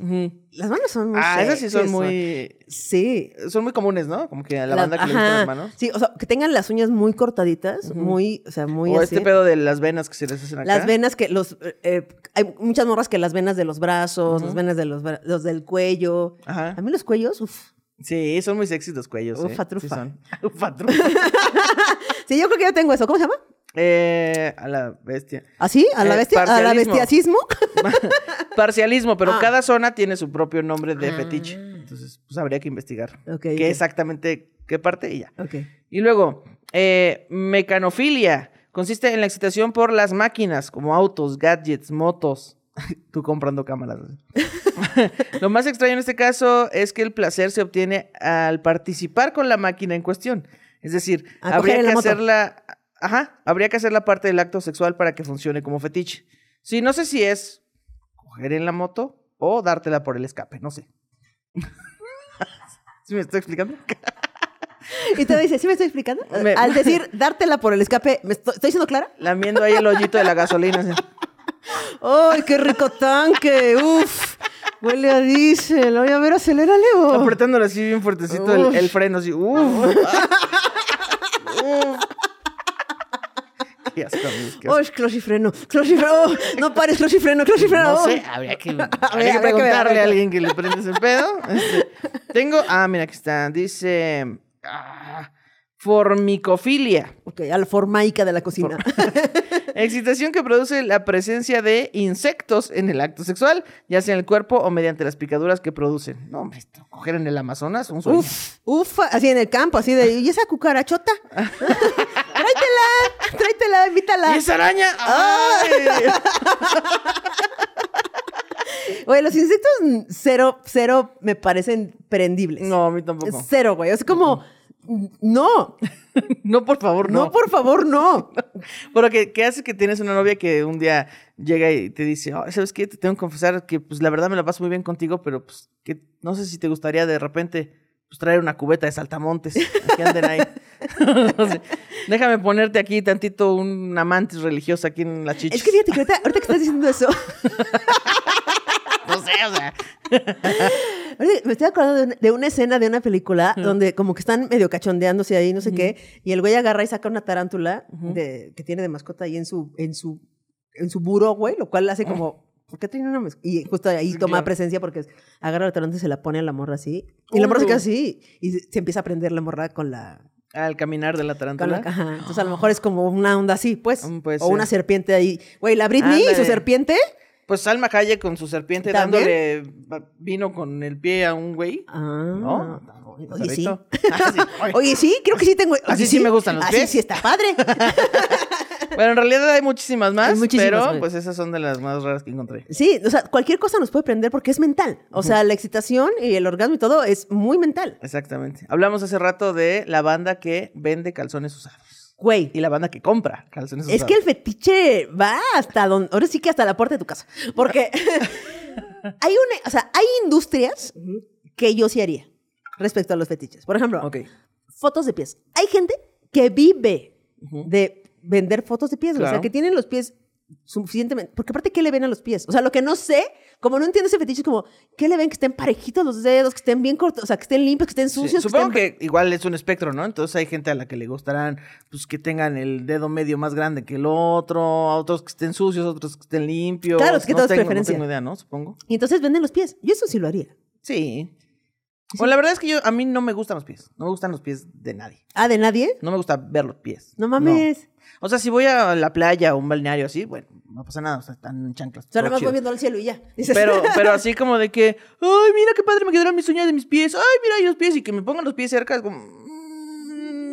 Las manos son muy Ah, esas sí son muy... Sí. Son muy comunes, ¿no? Como que a la La- banda que le gustan ajá. las manos. Sí, o sea, que tengan las uñas muy cortaditas, muy, o sea, muy o así. este pedo de las venas que se les hacen acá. Las venas que los eh, eh, hay muchas morras que las venas de los brazos, las venas de los, los del cuello. Ajá. A mí los cuellos, uff. Sí, son muy sexys los cuellos. Ufa, ¿eh? Sí trufa. son. Ufa, trufa. Sí, yo creo que yo tengo eso. ¿Cómo se llama? Eh, a la bestia. ¿Así? ¿A la Eh, bestia? ¿A la bestiacismo? Parcialismo, pero Ah. cada zona tiene su propio nombre de fetiche. Entonces, pues habría que investigar. Qué exactamente, qué parte y ya. Y luego, eh, mecanofilia. Consiste en la excitación por las máquinas, como autos, gadgets, motos. Tú comprando cámaras. Lo más extraño en este caso es que el placer se obtiene al participar con la máquina en cuestión. Es decir, habría que moto. hacerla. Ajá, habría que hacer la parte del acto sexual para que funcione como fetiche. Sí, no sé si es coger en la moto o dártela por el escape, no sé. ¿Sí me estoy explicando? Y te dice, ¿sí me estoy explicando? Me- Al decir dártela por el escape, ¿me estoy, ¿estoy siendo clara? Lamiendo ahí el hoyito de la gasolina. así. ¡Ay, qué rico tanque! ¡Uf! Huele a diésel. Oye, a ver, acelérale. oh. Apretándole así bien fuertecito el freno, así. ¡Uf! ¡Uf! Qué asco. ¡Oh, closifreno! ¡Closifreno! ¡Oh, no pares, closifreno! ¡Closifreno! No ¡Oh! sé, habría que, habría que habría que preguntarle que a alguien que le prende ese pedo. Este, tengo, ah, mira, aquí está. Dice, ah, formicofilia. Ok, a la formaica de la cocina. Excitación que produce la presencia de insectos en el acto sexual, ya sea en el cuerpo o mediante las picaduras que producen. No, hombre, esto, coger en el Amazonas, un sueño. Uf, uf, así en el campo, así de, ¿y esa cucarachota? Tráetela, tráetela, invítala. ¿Y esa araña? ¡Ay! Oye, los insectos cero, cero me parecen prendibles. No, a mí tampoco. Cero, güey. Es como, no, No, por favor, no, no. por favor, no. Pero que, que hace que tienes una novia que un día llega y te dice, "Ay, ¿sabes qué? Te tengo que confesar que pues la verdad me la paso muy bien contigo, pero pues que no sé si te gustaría de repente pues traer una cubeta de saltamontes. Que anden ahí. Déjame ponerte aquí tantito una mantis religiosa aquí en la chicha. Es que fíjate que ahorita, ahorita que estás diciendo eso, No sé, o sea. Ahorita Me estoy acordando de una, de una escena de una película donde como que están medio cachondeándose ahí, no sé qué, y el güey agarra y saca una tarántula de, que tiene de mascota ahí en su, en su, en su buró, güey, lo cual hace como, ¿por qué tiene una mascota? Y justo ahí Sí, toma claro. presencia porque agarra la tarántula y se la pone a la morra así, y la morra se queda así, y se, empieza a prender la morra con la... Al caminar de la tarántula. la ajá. Entonces a lo mejor es como una onda así, pues. Mm, puede o una ser. serpiente ahí. Güey, la Britney y su serpiente. Pues Salma Hayek con su serpiente ¿También? dándole vino con el pie a un güey. Ah. ¿No? Oye, sí. Ah, sí. Oye. Oye, sí, creo que sí tengo. Así sí me gustan los Así pies. sí está padre. Bueno, en realidad hay muchísimas más, Hay muchísimas, pero güey. pues esas son de las más raras que encontré. Sí, o sea, cualquier cosa nos puede prender porque es mental. O sea, la excitación y el orgasmo y todo es muy mental. Exactamente. Hablamos hace rato de la banda que vende calzones usados Güey. y la banda que compra calzones Es usados. que el fetiche va hasta donde. Ahora sí que hasta la puerta de tu casa. Porque hay una. O sea, hay industrias que yo sí haría respecto a los fetiches. Por ejemplo, Ok. fotos de pies. Hay gente que vive de vender fotos de pies, o sea, que tienen los pies suficientemente. Porque aparte, ¿qué le ven a los pies? O sea, lo que no sé, como no entiendo ese fetiche, es como, ¿qué le ven? Que estén parejitos los dedos, que estén bien cortos, o sea, que estén limpios, que estén Sí, sucios. supongo estén- que igual es un espectro, ¿no? Entonces hay gente a la que le gustarán, pues que tengan el dedo medio más grande que el otro, a otros que estén sucios, otros que estén limpios. Claro, es que no todo es tengo, preferencia. No tengo idea, ¿no? Supongo. Y entonces venden los pies. Yo eso sí lo haría. Sí. Bueno, la verdad es que yo, a mí no me gustan los pies. No me gustan los pies de nadie. Ah, ¿de nadie? No me gusta ver los pies. No mames. O sea, si voy a la playa o un balneario así, bueno, no pasa nada, o sea, están en chanclas. O sea, nada más chido. voy viendo al cielo y ya. Pero, pero así como de que, ay, mira qué padre me quedaron mis uñas de mis pies, ay, mira ahí los pies, y que me pongan los pies cerca, es como, "Mm,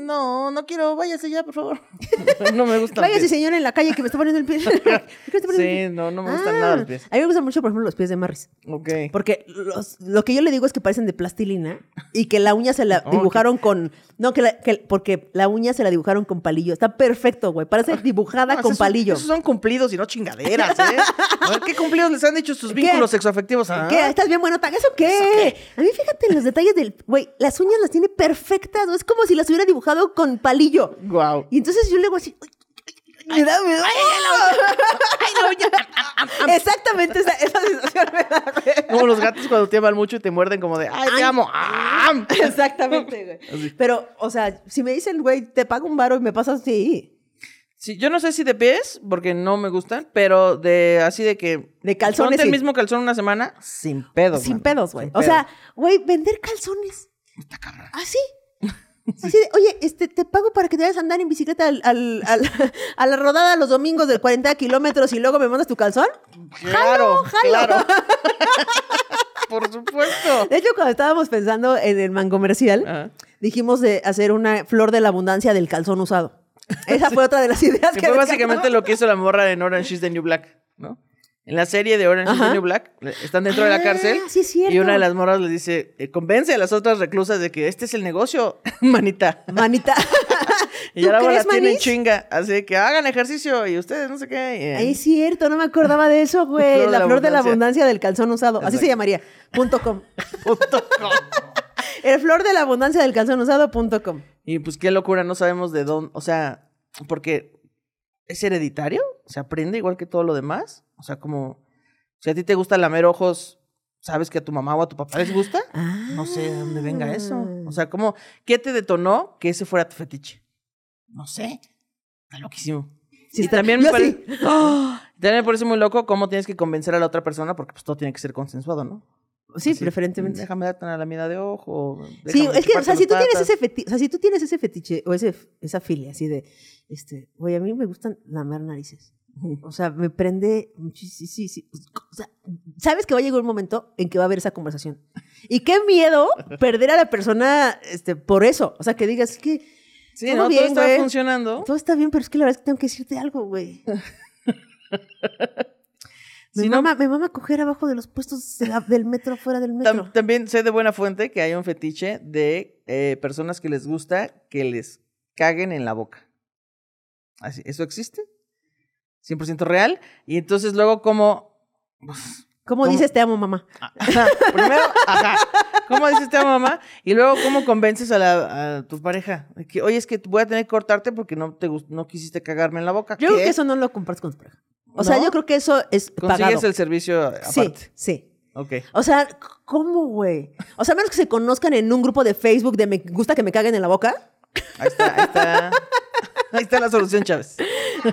no, no quiero, váyase ya, por favor. no me gusta. Vaya ese señor en la calle que me está poniendo el pie. ¿Por qué Sí, pie? no, no me gustan Ah, nada los pies. A mí me gustan mucho, por ejemplo, los pies de Marris. Ok. Porque los- lo que yo le digo es que parecen de plastilina y que la uña se la dibujaron con. No, que, la- que- porque la uña se la dibujaron con palillo. Está perfecto, güey. Parece dibujada No, con esos palillo. Esos son cumplidos y no chingaderas, ¿eh? A ver, ¿qué cumplidos les han dicho sus ¿Qué? vínculos sexoafectivos? Ah, ¿Qué? ¿Estás bien bueno? ¿Eso qué? A mí fíjate en los detalles del... Güey, las uñas las tiene perfectas. ¿no? Es como si las hubiera dibujado con palillo. Guau. Y entonces yo le hago así... "Ay, Me da, me da. Exactamente esa, esa sensación me da. Como los gatos cuando te aman mucho y te muerden como de, ay, te amo. ¡Am! Exactamente, güey. Pero, o sea, si me dicen, güey, te pago un varo y me pasas así. Sí, yo no sé si de pies, porque no me gustan, pero de así de que... De calzones, Ponte el sí. mismo calzón una semana, sin pedos. Sin mano. pedos, güey. O sea, güey, vender calzones. Así. Así de, oye, este, te pago para que te vayas a andar en bicicleta al, al- al- a la rodada los domingos de 40 kilómetros y luego me mandas tu calzón. Claro, jalo. claro. Por supuesto. De hecho, cuando estábamos pensando en el man comercial, Ajá. dijimos de hacer una flor de la abundancia del calzón usado. Esa fue otra de las ideas Que que fue básicamente lo que hizo la morra en Orange is the New Black, ¿no? En la serie de Orange is the New Black, están dentro de la Ah, cárcel. sí es cierto. Y una de las morras le dice, eh, convence a las otras reclusas de que este es el negocio, manita. Manita. Y ¿Tú ya la tienen chinga. Así que hagan ejercicio y ustedes no sé qué. Ay, es cierto, no me acordaba de eso, güey. Flor la flor de la abundancia. del calzón usado. Así se llamaría. Punto com. punto com. El flor de la abundancia del calzón usado. Punto com. Y pues qué locura, no sabemos de dónde, o sea, porque es hereditario, se aprende igual que todo lo demás. O sea, como si a ti te gusta lamer ojos, ¿sabes que a tu mamá o a tu papá les gusta? No sé de dónde venga eso. O sea, como, ¿qué te detonó que ese fuera tu fetiche? No sé. Está loquísimo. Sí, y está- también me, yo pare- sí. También me parece muy loco cómo tienes que convencer a la otra persona porque pues todo tiene que ser consensuado, ¿no? Sí, Así, preferentemente. Déjame darte una lamida de ojo. Sí, es que, o sea, si tú tienes ese fetiche, o sea, si tú tienes ese fetiche o ese, esa filia así de, este, güey, a mí me gustan lamer narices. O sea, me prende muchísimo. Sí, sí, O sea, sabes que va a llegar un momento en que va a haber esa conversación. Y qué miedo perder a la persona este, por eso. O sea, que digas es que Sí, todo ¿no? bien, todo está funcionando. todo está bien, pero es que la verdad es que tengo que decirte algo, güey. Me, Si no- mama, me mama coger abajo de los puestos de la- del metro, fuera del Tam- metro. también sé de buena fuente que hay un fetiche de eh, personas que les gusta que les caguen en la boca. Así, ¿Eso existe? 100% real. Y entonces luego como... pues, ¿Cómo, ¿Cómo? dices te amo, mamá? ajá, primero, ajá. ¿Cómo dices te amo, mamá? Y luego, ¿cómo convences a, la, a tu pareja? De que, oye, es que voy a tener que cortarte porque no te no quisiste cagarme en la boca. Yo creo que eso no lo compartes con tu pareja. O sea, yo creo que eso es Consigues pagado. el servicio Sí, aparte. sí. Ok. O sea, ¿cómo, güey? O sea, a menos que se conozcan en un grupo de Facebook de me gusta que me caguen en la boca. Ahí está, ahí está. Ahí está la solución, Chávez.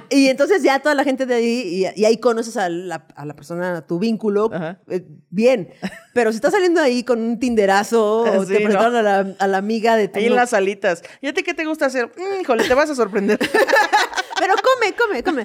Y entonces ya toda la gente de ahí, y, y ahí conoces a la, a la persona, a tu vínculo, eh, bien. Pero si estás saliendo ahí con un tinderazo, o te ¿no? presentaron a, la, a la amiga de tu... Ahí en las salitas. ¿Y a ti qué te gusta hacer? Mm, híjole, te vas a sorprender. Pero come, come, come.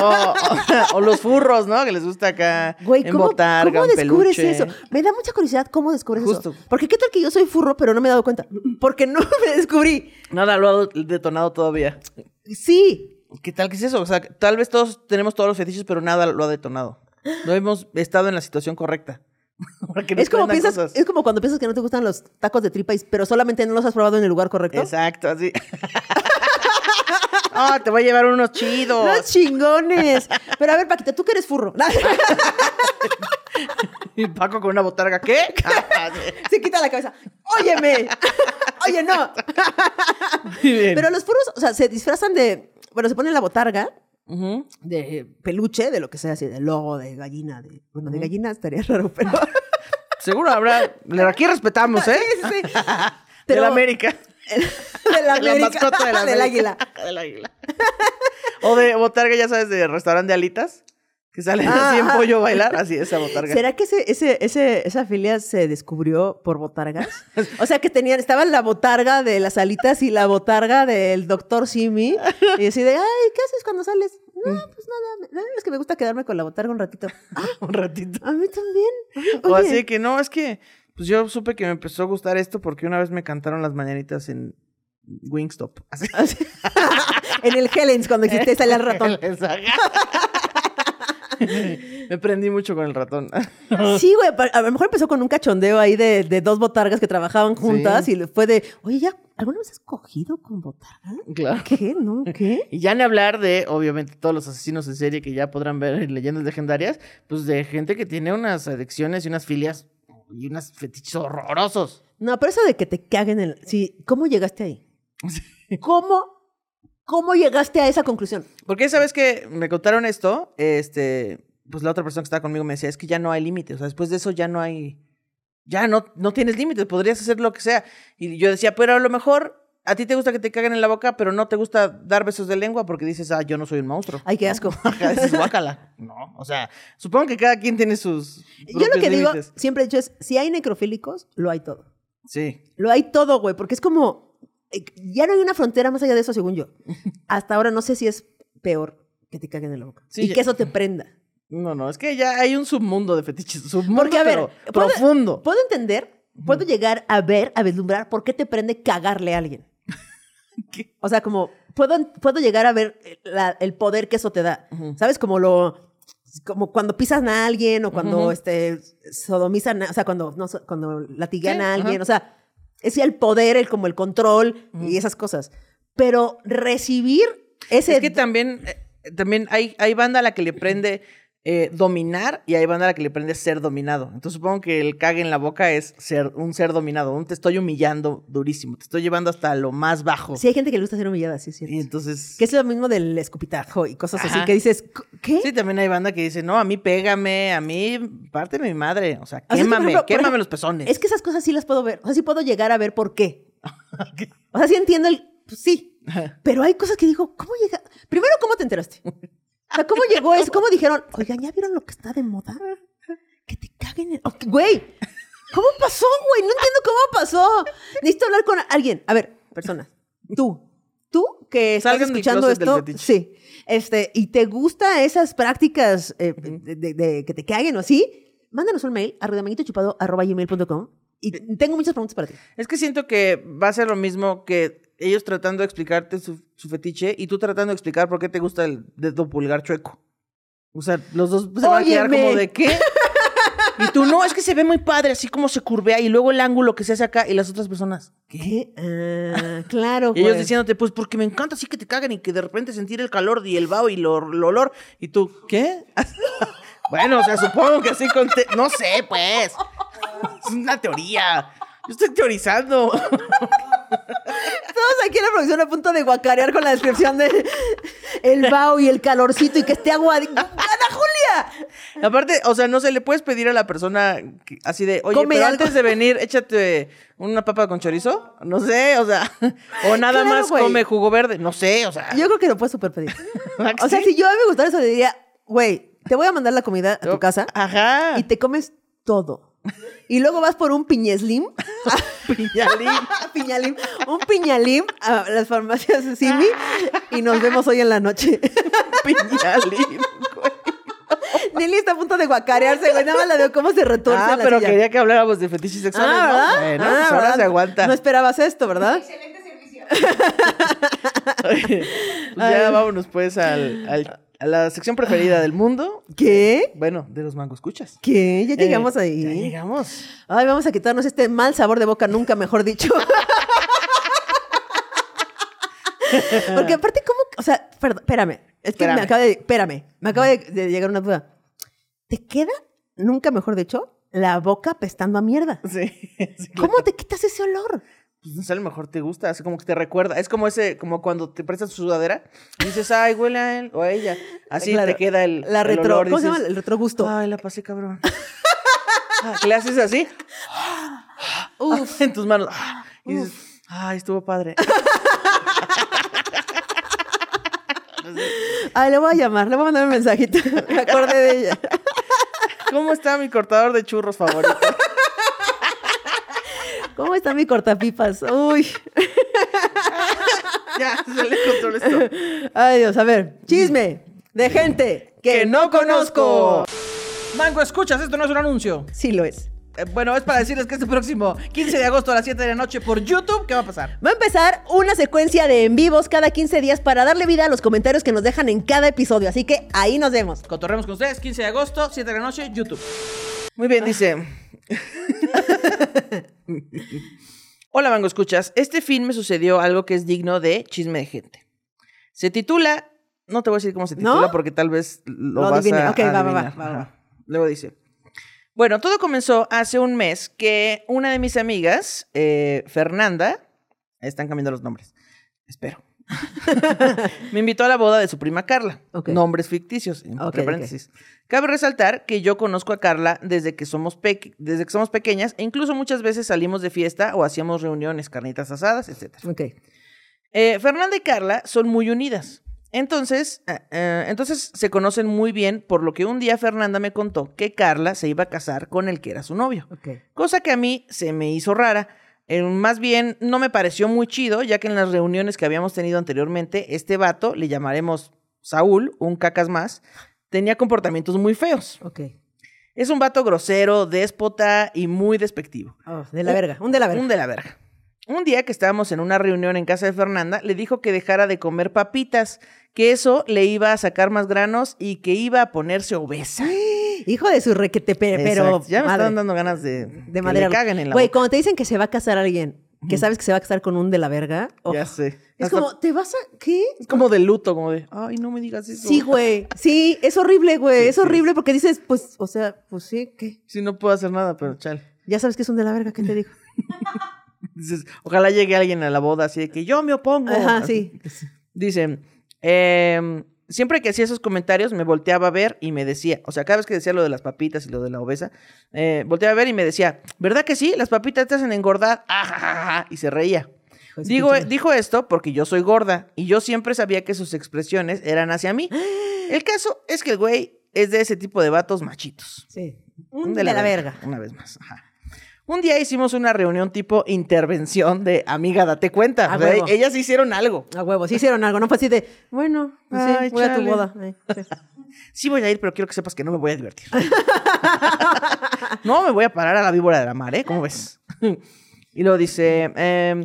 o, o- o los furros, ¿no? Que les gusta acá Güey, ¿cómo, botarga, ¿cómo descubres peluche. eso? Me da mucha curiosidad cómo descubres Justo. eso. Porque qué tal que yo soy furro, pero no me he dado cuenta. Porque no me descubrí. Nada lo ha detonado todavía. Sí. ¿Qué tal que es eso? O sea, tal vez todos tenemos todos los fetiches, pero nada lo ha detonado. No hemos estado en la situación correcta. Es como, piensas, cosas. es como cuando piensas que no te gustan los tacos de tripa, pero solamente no los has probado en el lugar correcto. Exacto, así. Ah, te voy a llevar unos chidos. ¡Los chingones! Pero a ver, Paquita, tú que eres furro. Y Paco con una botarga, ¿qué? Ah. Se quita la cabeza. ¡Óyeme! ¡Oye, no! Muy bien. Pero los furros, o sea, se disfrazan de. Bueno, se ponen la botarga de peluche, de lo que sea, así, de logo, de gallina. De, bueno, de gallina estaría raro, pero. Seguro habrá. Aquí respetamos, ¿eh? Sí, sí, sí. de la América. De la, La mascota de la del águila. Del águila. O de botarga, ya sabes, de restaurante de alitas. Que salen así en Ah, ah. pollo a bailar. Así, esa botarga. ¿Será que ese, ese, ese, esa filia se descubrió por botargas? O sea, que tenían, estaba la botarga de las alitas y la botarga del doctor Simi. Y así de, ay, ¿qué haces cuando sales? No, pues nada, me- es que me gusta quedarme con la botarga un ratito. Ah, Un ratito. a mí también. O Oye, así que no, es que pues yo supe que me empezó a gustar esto porque una vez me cantaron las mañanitas en Wingstop. Así. en el Helens, cuando existía el ratón. me prendí mucho con el ratón. Sí, güey, a lo mejor empezó con un cachondeo ahí de, de dos botargas que trabajaban juntas Sí. y le fue de, oye, ¿ya alguna vez has cogido con botarga? claro. ¿Qué? ¿No? ¿Qué? Y ya ni hablar de, obviamente, todos los asesinos en serie que ya podrán ver en leyendas legendarias, pues de gente que tiene unas adicciones y unas filias y unos fetiches horrorosos. No, pero eso de que te caguen en el... Sí, ¿cómo llegaste ahí? ¿Cómo, ¿Cómo llegaste a esa conclusión? Porque esa vez que me contaron esto, este, pues la otra persona que estaba conmigo me decía, es que ya no hay límites, o sea, después de eso ya no hay, ya no, no tienes límites, podrías hacer lo que sea. Y yo decía, pero a lo mejor a ti te gusta que te caguen en la boca, pero no te gusta dar besos de lengua porque dices, ah, yo no soy un monstruo. Ay, qué asco. Ajá, dices, guácala. No, o sea, supongo que cada quien tiene sus Yo lo que digo, siempre he dicho es, si hay necrofílicos, lo hay todo. Sí. Lo hay todo, güey, porque es como... eh, Ya no hay una frontera más allá de eso, según yo. Hasta ahora no sé si es peor que te caguen en la boca. Sí, y ya- que eso te prenda. No, no, es que ya hay un submundo de fetiches, submundo Porque, a ver, pero ¿puedo- profundo. Puedo entender, puedo llegar a ver, a vislumbrar por qué te prende cagarle a alguien. ¿Qué? O sea, como puedo, puedo llegar a ver la- el poder que eso te da. ¿Sabes? Como lo. Como cuando pisan a alguien o cuando este, sodomizan, o sea, cuando, no, cuando latigan a alguien. O sea, es el poder, el, como el control y esas cosas. Pero recibir ese. Es que también, eh, también hay, hay banda a la que le prende eh, dominar y hay banda a la que le prende ser dominado. Entonces supongo que el cague en la boca es ser un ser dominado. Un te estoy humillando durísimo, te estoy llevando hasta lo más bajo. Sí, hay gente que le gusta ser humillada, sí, es cierto. Y entonces... Que es lo mismo del escupitajo y cosas así que dices, ¿qué? Sí, también hay banda que dice, no, a mí pégame, a mí párteme mi madre. O sea, O quémame, ejemplo, por quémame ejemplo, los pezones. Es que esas cosas sí las puedo ver. O sea, sí puedo llegar a ver por qué. O sea, sí entiendo el. Pues sí. Pero hay cosas que digo, ¿cómo llega? Primero, ¿cómo te enteraste? O sea, ¿cómo llegó eso? ¿Cómo dijeron, oigan, ¿ya vieron lo que está de moda? Que te caguen Güey, ¿cómo pasó, güey? No entiendo cómo pasó. Necesito hablar con alguien. A ver, personas. Tú. Tú que estás Salgan escuchando esto. Sí. Este, y te gusta esas prácticas eh, de, de- de que te caguen o así, mándanos un mail a rudamanguitochupado.com y tengo muchas preguntas para ti. Es que siento que va a ser lo mismo que ellos tratando de explicarte su, su fetiche y tú tratando de explicar por qué te gusta el dedo pulgar chueco. O sea, los dos se van a quedar como de qué. Y tú, no, es que se ve muy padre, así como se curvea y luego el ángulo que se hace acá y las otras personas. ¿Qué? Ah, claro, Y ellos güey. diciéndote, pues porque me encanta así que te cagan y que de repente sentir el calor y el vaho y lo- el olor. Y tú, ¿qué? bueno, o sea, supongo que así con... No sé, pues. Es una teoría. Yo estoy teorizando. Todos aquí en la producción a punto de guacarear con la descripción de... el vaho y el calorcito y que esté agua. ¡Ana Julia! Aparte, o sea, no se le puedes pedir a la persona que- así de, oye, Come pero algo". antes de venir, échate una papa con chorizo. No sé, o sea, o nada Claro, más güey. come jugo verde. No sé, o sea. Yo creo que lo puedes super pedir. ¿Ah, O sea, sí? si yo a mí me gustara eso, le diría, güey, te voy a mandar la comida a tu casa Ajá. y te comes todo. Y luego vas por un piñeslim. Piñalín. piñalim. Un piñalim a las farmacias de Simi y nos vemos hoy en la noche. Piñalín, güey. Nelly está a punto de guacarearse, güey. Nada más la veo cómo se retorce Ah, la pero silla. quería que habláramos de fetiches sexuales, Ah, ¿no? ¿verdad? Bueno, Ah, pues ahora ¿verdad? se aguanta. No esperabas esto, ¿verdad? Pues ya vámonos pues al, la sección preferida del mundo. ¿Qué? Bueno, de los mango escuchas. ¿Qué? Ya llegamos Eh, ahí. Ya llegamos. Ay, vamos a quitarnos este mal sabor de boca, nunca mejor dicho. Porque aparte, ¿cómo? O sea, perdón, espérame. Es que me acaba de. Espérame. Me acaba de, de llegar una duda. ¿Te queda, nunca mejor dicho, la boca apestando a mierda? Sí. sí, ¿Cómo claro. te quitas ese olor? Pues no sé, a lo mejor te gusta, así como que te recuerda. Es como ese, como cuando te prestas tu sudadera y dices, ay, huele a él o a ella. Así Claro. te queda el. La el retro. olor, ¿Cómo se llama? El retrogusto. Ay, la pasé cabrón. Ah, le haces así Uf. en tus manos. Y dices, ay, estuvo padre. Ay, le voy a llamar, le voy a mandar un mensajito. Me acordé de ella. ¿Cómo está mi cortador de churros favorito? ¿Cómo está mi cortapipas? Uy. ya, se le control esto. Ay, Dios, a ver. Chisme de gente que, no conozco. Mango, escuchas, esto no es un anuncio. Sí lo es. Eh, bueno, es para decirles que este próximo 15 de agosto a las 7 de la noche por YouTube, ¿qué va a pasar? Va a empezar una secuencia de en vivos cada 15 días para darle vida a los comentarios que nos dejan en cada episodio. Así que ahí nos vemos. Cotorremos con ustedes, 15 de agosto, 7 de la noche, YouTube. Muy bien, dice. Hola, Mango, escuchas. Este fin me sucedió algo que es digno de chisme de gente. Se titula. No te voy a decir cómo se titula ¿No? porque tal vez lo, Lo vas adivine. a Ok, va, va, va, va. Luego dice. Bueno, todo comenzó hace un mes que una de mis amigas, eh, Fernanda, están cambiando los nombres, espero, me invitó a la boda de su prima Carla. Ok. Nombres ficticios, entre Ok, ok. paréntesis. Cabe resaltar que yo conozco a Carla desde que, somos desde que somos pequeñas e incluso muchas veces salimos de fiesta o hacíamos reuniones, carnitas asadas, etc. Eh, Fernanda y Carla son muy unidas. Entonces, eh, eh, entonces se conocen muy bien, por lo que un día Fernanda me contó que Carla se iba a casar con el que era su novio. Cosa que a mí se me hizo rara. Eh, más bien, no me pareció muy chido, ya que en las reuniones que habíamos tenido anteriormente, este vato, le llamaremos Saúl, un cacas más, tenía comportamientos muy feos. Ok. Es un vato grosero, déspota y muy despectivo. Oh, de la verga. Un de la verga. Un de la verga. Un día que estábamos en una reunión en casa de Fernanda, le dijo que dejara de comer papitas, que eso le iba a sacar más granos y que iba a ponerse obesa. Hijo de su requete, pe- pero. Exacto. ya me madre, están dando ganas de, De que madera. le caguen en la Güey, cuando te dicen que se va a casar alguien, que sabes que se va a casar con un de la verga. oh, Ya sé. Es Hasta- como, ¿te vas a. ¿Qué? Es como de luto, como de, ay, no me digas eso. Sí, güey. Sí, es horrible, güey. Sí, es sí. horrible porque dices, pues, o sea, pues sí, ¿qué? Sí, no puedo hacer nada, pero chal. Ya sabes que es un de la verga, ¿qué te dijo? Dices, ojalá llegue alguien a la boda así de que yo me opongo. Ajá, sí. Dicen, em, siempre que hacía esos comentarios me volteaba a ver y me decía, o sea, cada vez que decía lo de las papitas y lo de la obesa, eh, volteaba a ver y me decía, ¿verdad que sí? Las papitas te hacen engordar. Ajajaja", y se reía. Digo, dijo esto porque yo soy gorda y yo siempre sabía que sus expresiones eran hacia mí. El caso es que el güey es de ese tipo de vatos machitos. Sí. Un de, la, verga. Una vez más. Ajá. Un día hicimos una reunión tipo intervención de amiga, date cuenta. A O sea, huevo. ellas hicieron algo. A huevo, sí hicieron algo, no fue así de, bueno, pues sí, Ay, voy a tu boda. Ay, sí. Sí voy a ir, pero quiero que sepas que no me voy a divertir. no me voy a parar a la víbora de la mar, ¿eh? ¿Cómo ves? y luego dice, em,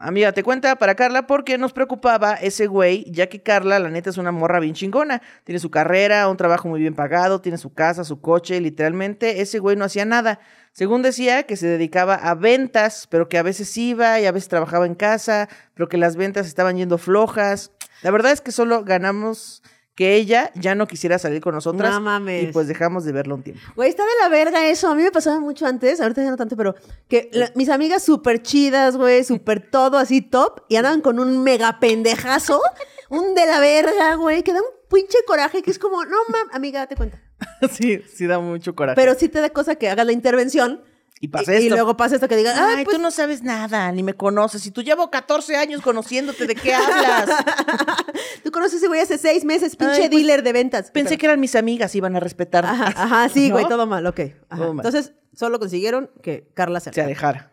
amiga, te cuenta para Carla porque nos preocupaba ese güey, ya que Carla, la neta, es una morra bien chingona. Tiene su carrera, un trabajo muy bien pagado, tiene su casa, su coche. Literalmente, ese güey no hacía nada. Según decía, que se dedicaba a ventas, pero que a veces iba y a veces trabajaba en casa, pero que las ventas estaban yendo flojas. La verdad es que solo ganamos que ella ya no quisiera salir con nosotras. No mames. Y pues dejamos de verlo un tiempo. Güey, está de la verga eso. A mí me pasaba mucho antes, ahorita ya no tanto, pero que la- mis amigas súper chidas, güey, súper todo así top, y andaban con un mega pendejazo. un de la verga, güey, que da un pinche coraje que es como, no mames, amiga, date cuenta. sí, sí da mucho coraje. Pero sí te da cosa que hagas la intervención y pasa y, esto. y luego pasa esto que digan, Ay, ay, pues, tú no sabes nada, ni me conoces. Y tú llevo 14 años conociéndote, ¿de qué hablas? tú conoces a ese güey hace seis meses, pinche Ay, pues, dealer de ventas. Pensé que eran mis amigas, iban a respetar. Ajá, ajá, sí, ¿No? güey, todo mal, ok. Ajá. Todo mal. Entonces, solo consiguieron que Carla se se alejara.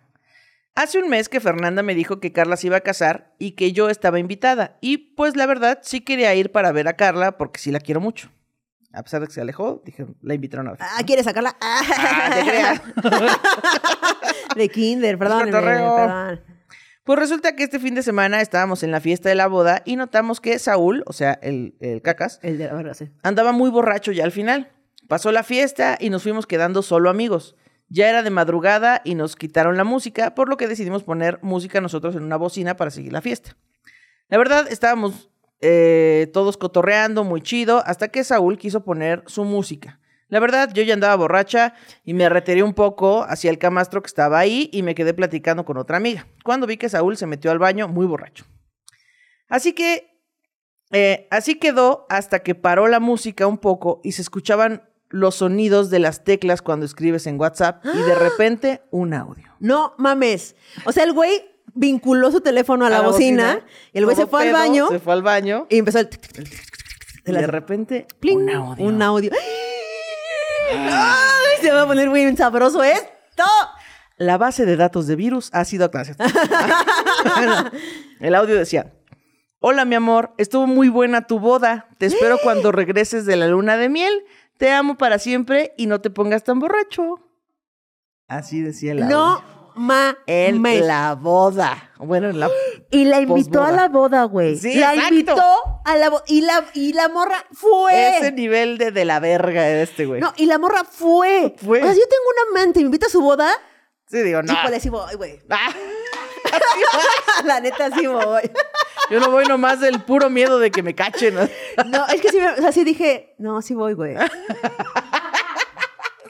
Hace un mes que Fernanda me dijo que Carla se iba a casar y que yo estaba invitada. Y pues la verdad sí quería ir para ver a Carla porque sí la quiero mucho. A pesar de que se alejó, dije, la invitaron a ver. Ah, ¿quieres sacarla? Ah, Ah, te creas. de kinder, perdón. perdón. Pues resulta que este fin de semana estábamos en la fiesta de la boda y notamos que Saúl, o sea, el, el cacas, El de la sí. andaba muy borracho ya al final. Pasó la fiesta y nos fuimos quedando solo amigos. Ya era de madrugada y nos quitaron la música, por lo que decidimos poner música nosotros en una bocina para seguir la fiesta. La verdad, estábamos eh, todos cotorreando, muy chido, hasta que Saúl quiso poner su música. La verdad, yo ya andaba borracha y me retiré un poco hacia el camastro que estaba ahí y me quedé platicando con otra amiga, cuando vi que Saúl se metió al baño muy borracho. Así que, eh, así quedó hasta que paró la música un poco y se escuchaban los sonidos de las teclas cuando escribes en WhatsApp y de repente un audio. No mames. O sea, el güey vinculó su teléfono a la, bocina, y el güey se fue al baño Se fue al baño y empezó el... tic, tic, tic, de repente pling, un audio. Un audio. ¡Ay! Se va a poner muy sabroso esto. La base de datos de virus ha sido. Bueno, el audio decía: Hola, mi amor, estuvo muy buena tu boda. Te espero cuando regreses de la luna de miel. Te amo para siempre y no te pongas tan borracho. Así decía el audio. No En mames. la boda. Bueno, en la. Y la invitó a la boda, güey. Sí, la exacto. invitó a la boda. Y la, y la morra fue. Ese nivel de, de la verga de este güey. No, y la morra fue. Fue. O sea, yo tengo un amante y me invita a su boda, Sí, digo, no. híjole, sí voy, güey. Ah, la neta, sí voy. yo no voy nomás del puro miedo de que me cachen. ¿no? No, es que sí, me- o sea, sí dije, no, sí voy, güey.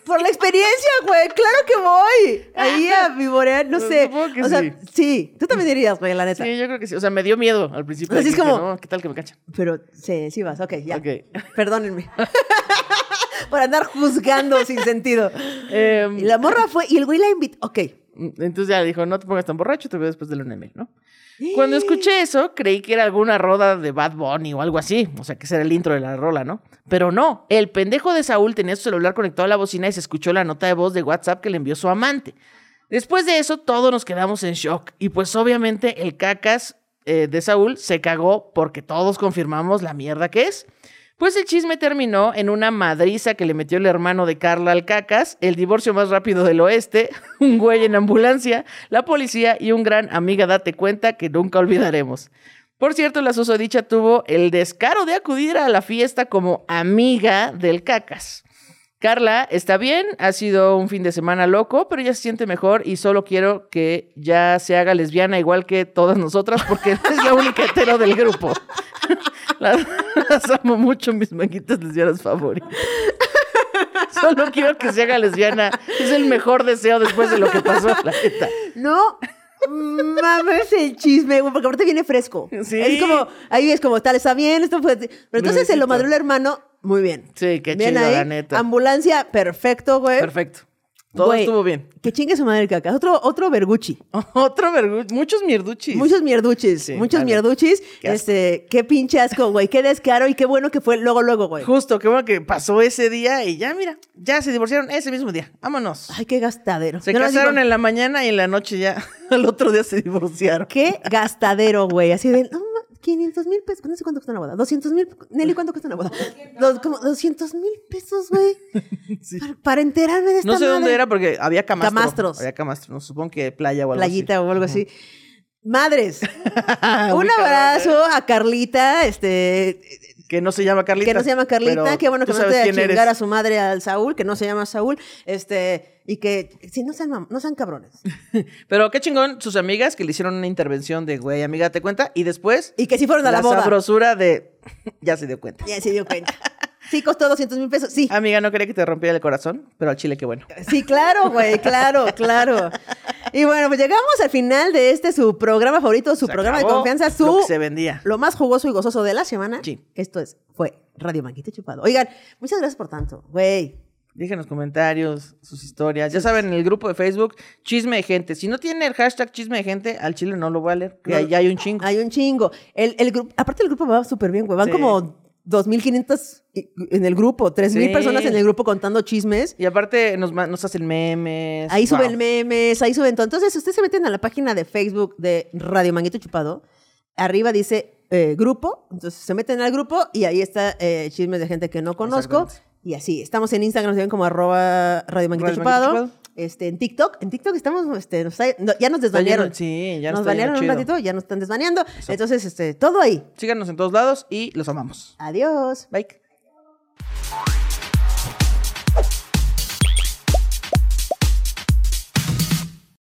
Por la experiencia, güey, claro que voy. Ahí a vivorear, no Pues sé. que o sea, sí. sí. Tú también dirías, güey, la neta. Sí, yo creo que sí. O sea, me dio miedo al principio. Así es Dije, como- No, ¿qué tal que me cachan? Pero sí, sí vas, ok, ya. Ok. Perdónenme. Por andar juzgando sin sentido. Em, Y la morra fue, y el güey la invitó. Ok. Entonces ya dijo, no te pongas tan borracho, te veo después de de miel, ¿no? Cuando escuché eso, creí que era alguna roda de Bad Bunny o algo así. O sea, que ese era el intro de la rola, ¿no? Pero no, el pendejo de Saúl tenía su celular conectado a la bocina y se escuchó la nota de voz de WhatsApp que le envió su amante. Después de eso, todos nos quedamos en shock. Y pues obviamente el cacas eh, de Saúl se cagó porque todos confirmamos la mierda que es. Pues el chisme terminó en una madriza que le metió el hermano de Carla al cacas, el divorcio más rápido del oeste, un güey en ambulancia, la policía y un gran amiga date cuenta que nunca olvidaremos. Por cierto, la susodicha tuvo el descaro de acudir a la fiesta como amiga del cacas. Carla está bien, ha sido un fin de semana loco, pero ya se siente mejor y solo quiero que ya se haga lesbiana igual que todas nosotras porque es la única hetero del grupo. Las, las amo mucho, mis manguitas lesbianas favoritas. Solo quiero que se haga lesbiana. Es el mejor deseo después de lo que pasó, la neta. No mames el chisme, güey, porque ahorita viene fresco. Sí. Es como, ahí es como, tal, está bien, esto fue. Pero entonces se lo madrió el hermano, muy bien. Sí, qué Bien chido, ahí. la neta. Ambulancia, perfecto, güey. Perfecto. Todo Güey, estuvo bien. Que chingue su madre el caca. Otro, otro verguchi. Otro vergu- muchos mierduchis. Muchos mierduchis. Sí, muchos mierduchis. Qué este, qué pinche asco, güey. Qué descaro y qué bueno que fue luego, luego, güey. Justo, qué bueno que pasó ese día y ya, mira, ya se divorciaron ese mismo día. Vámonos. Ay, qué gastadero. Se Yo casaron digo, en la mañana y en la noche ya, al otro día se divorciaron. Qué gastadero, güey. Así de, no, 500 mil pesos. No sé cuánto cuesta una boda. 200 mil. Nelly, ¿cuánto cuesta una boda? Dos- como 200 mil pesos, güey. Para, para enterarme de esta No sé dónde era porque había camastro. Camastros. Había camastro, no supongo que playa o algo Playita o algo así. Madres, un abrazo a Carlita, este, Que no se llama Carlita. que no se llama Carlita, qué bueno que no te a eres. a su madre al Saúl, que no se llama Saúl, este, y que, sí, no sean, no sean cabrones. Pero qué chingón sus amigas que le hicieron una intervención de, güey, amiga, ¿te cuenta? Y después, Y que sí fueron a la, la boda. sabrosura de, ya se dio cuenta. Ya se dio cuenta. Sí, costó 200 mil pesos, sí. Amiga, no quería que te rompiera el corazón, pero al chile qué bueno. Sí, claro, güey, claro, claro. Y bueno, pues llegamos al final de este su programa favorito, su Se programa de confianza, su lo que se vendía. lo más jugoso y gozoso de la semana. Sí. Esto es fue Radio Manguito Chupado. Oigan, muchas gracias por tanto. Güey, Déjenos comentarios, sus historias. Ya saben, en el grupo de Facebook, chisme de gente. Si no tiene el hashtag chisme de gente, al chile no lo voy a leer. Que No. ya hay un chingo. hay un chingo. El, el grupo, aparte el grupo va súper bien, güey. Van Sí. como 2.500 en el grupo, 3.000 Sí. personas en el grupo contando chismes. Y aparte nos, nos hacen memes. Ahí Wow. suben memes, ahí suben todo. Entonces, si ustedes se meten a la página de Facebook de Radio Manguito Chupado, arriba dice eh, grupo. Entonces, se meten al grupo y ahí está eh, chismes de gente que no conozco. Y así, estamos en Instagram, se ven como arroba Radio Manguito Radio Chupado. Manguito Chupado. Este, en TikTok, en TikTok estamos, este, nos no, ya nos desbanearon. sí, ya nos lleno banearon un ratito, ya nos están desbaneando. Entonces, este, todo ahí. Síganos en todos lados y los amamos. Adiós. Bye.